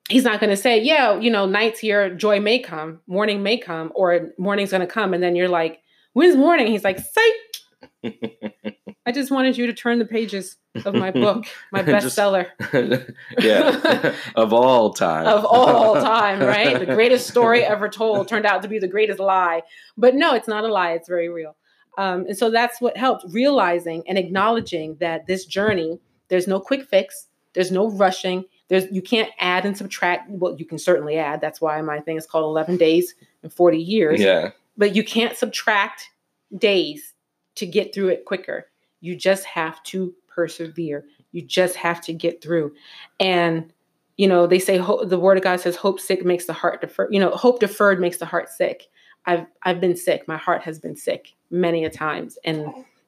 [SPEAKER 2] he's not going to say, yeah, you know, nights here, joy may come, morning may come, or morning's going to come. And then you're like, when's morning? He's like, psych. I just wanted you to turn the pages of my book, my bestseller
[SPEAKER 1] yeah, of all time.
[SPEAKER 2] of all time, right? The greatest story ever told turned out to be the greatest lie. But no, it's not a lie, it's very real. Um, and so that's what helped realizing and acknowledging that this journey, there's no quick fix, there's no rushing, there's you can't add and subtract. Well, you can certainly add. That's why my thing is called 11 days and 40 years.
[SPEAKER 1] Yeah,
[SPEAKER 2] But you can't subtract days to get through it quicker. You just have to persevere. You just have to get through. And you know, they say ho- the word of God says hope sick makes the heart defer. You know, hope deferred makes the heart sick. I've I've been sick. My heart has been sick many a times, and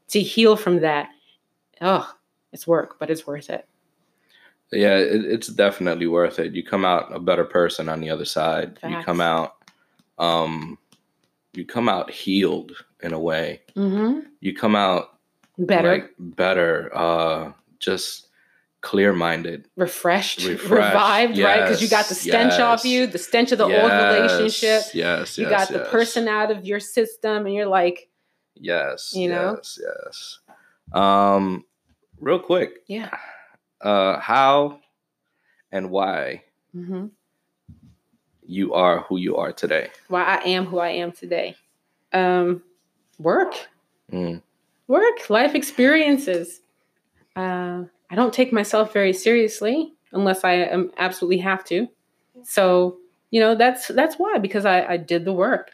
[SPEAKER 2] to heal from that, oh, it's work, but it's worth it.
[SPEAKER 1] yeah, it, it's definitely worth it. You come out a better person on the other side. You come out, um, you come out healed in a way.
[SPEAKER 2] hmm
[SPEAKER 1] You come out
[SPEAKER 2] Better,
[SPEAKER 1] like better, uh, just clear minded.
[SPEAKER 2] refreshed,
[SPEAKER 1] refreshed,
[SPEAKER 2] revived, right? Because you got the
[SPEAKER 1] yes,
[SPEAKER 2] stench off you, the stench of the old relationship.
[SPEAKER 1] Yes,
[SPEAKER 2] you
[SPEAKER 1] yes,
[SPEAKER 2] got the person out of your system, and you're like,
[SPEAKER 1] Yes,
[SPEAKER 2] you know?
[SPEAKER 1] yes, yes. Um, real quick,
[SPEAKER 2] yeah.
[SPEAKER 1] uh, how and why
[SPEAKER 2] mm-hmm.
[SPEAKER 1] you are who you are today?
[SPEAKER 2] Why I am who I am today. Um, work,
[SPEAKER 1] Mm,
[SPEAKER 2] work, life experiences. Uh, I don't take myself very seriously unless I am absolutely have to. So you know that's that's why because I, I did the work.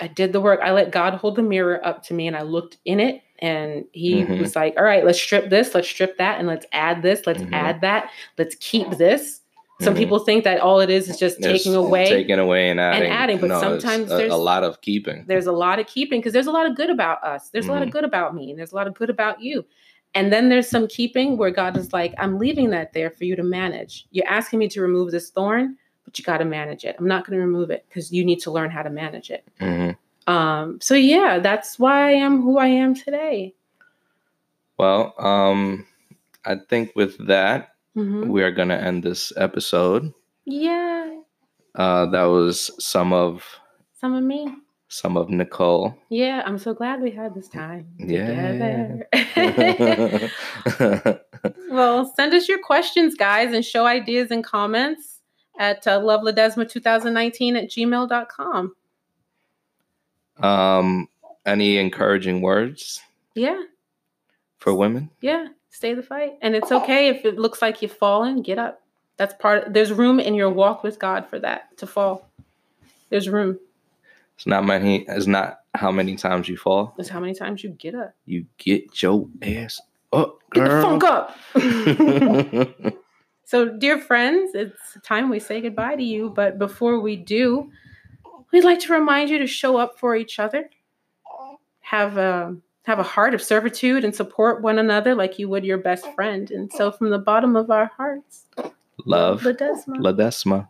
[SPEAKER 2] I did the work. I let God hold the mirror up to me, and I looked in it, and He
[SPEAKER 1] Mhm.
[SPEAKER 2] was like, "All right, let's strip this, let's strip that, and let's add this, let's
[SPEAKER 1] Mhm.
[SPEAKER 2] add that, let's keep this." Some
[SPEAKER 1] Mhm.
[SPEAKER 2] people think that all it is is just
[SPEAKER 1] There's
[SPEAKER 2] taking away.
[SPEAKER 1] taking away and adding,
[SPEAKER 2] adding, but
[SPEAKER 1] No,
[SPEAKER 2] sometimes there's-
[SPEAKER 1] a lot of keeping.
[SPEAKER 2] there's a lot of keeping because there's a lot of good about us. There's a lot of
[SPEAKER 1] Mhm.
[SPEAKER 2] good about me, and there's a lot of good about you. And then there's some keeping where God is like, I'm leaving that there for you to manage. You're asking me to remove this thorn, but you got to manage it. I'm not going to remove it because you need to learn how to manage it.
[SPEAKER 1] hmm
[SPEAKER 2] Um, so yeah, that's why I am who I am today.
[SPEAKER 1] Well, um, I think with that
[SPEAKER 2] Mhm.
[SPEAKER 1] we are gonna end this episode.
[SPEAKER 2] Yeah,
[SPEAKER 1] Uh, that was some of
[SPEAKER 2] some of me.
[SPEAKER 1] some of Nicole.
[SPEAKER 2] Yeah, I'm so glad we had this time
[SPEAKER 1] Yeah.
[SPEAKER 2] together. Well, send us your questions, guys, and show ideas and comments at uh, loveladesma2019 at gmail.com.
[SPEAKER 1] um, any encouraging words
[SPEAKER 2] Yeah,
[SPEAKER 1] for women?
[SPEAKER 2] yeah, stay the fight. And it's okay if it looks like you've fallen, get up. That's part, there's room in your walk with God for that to fall. There's room.
[SPEAKER 1] It's not many. It's not how many times you fall.
[SPEAKER 2] It's how many times you get up.
[SPEAKER 1] You get your ass up, Girl.
[SPEAKER 2] Get the funk up. So, dear friends, it's time we say goodbye to you. But before we do, we'd like to remind you to show up for each other, have a have a heart of servitude, and support one another like you would your best friend. And so, from the bottom of our hearts,
[SPEAKER 1] Love,
[SPEAKER 2] Ledesma.
[SPEAKER 1] Ledesma.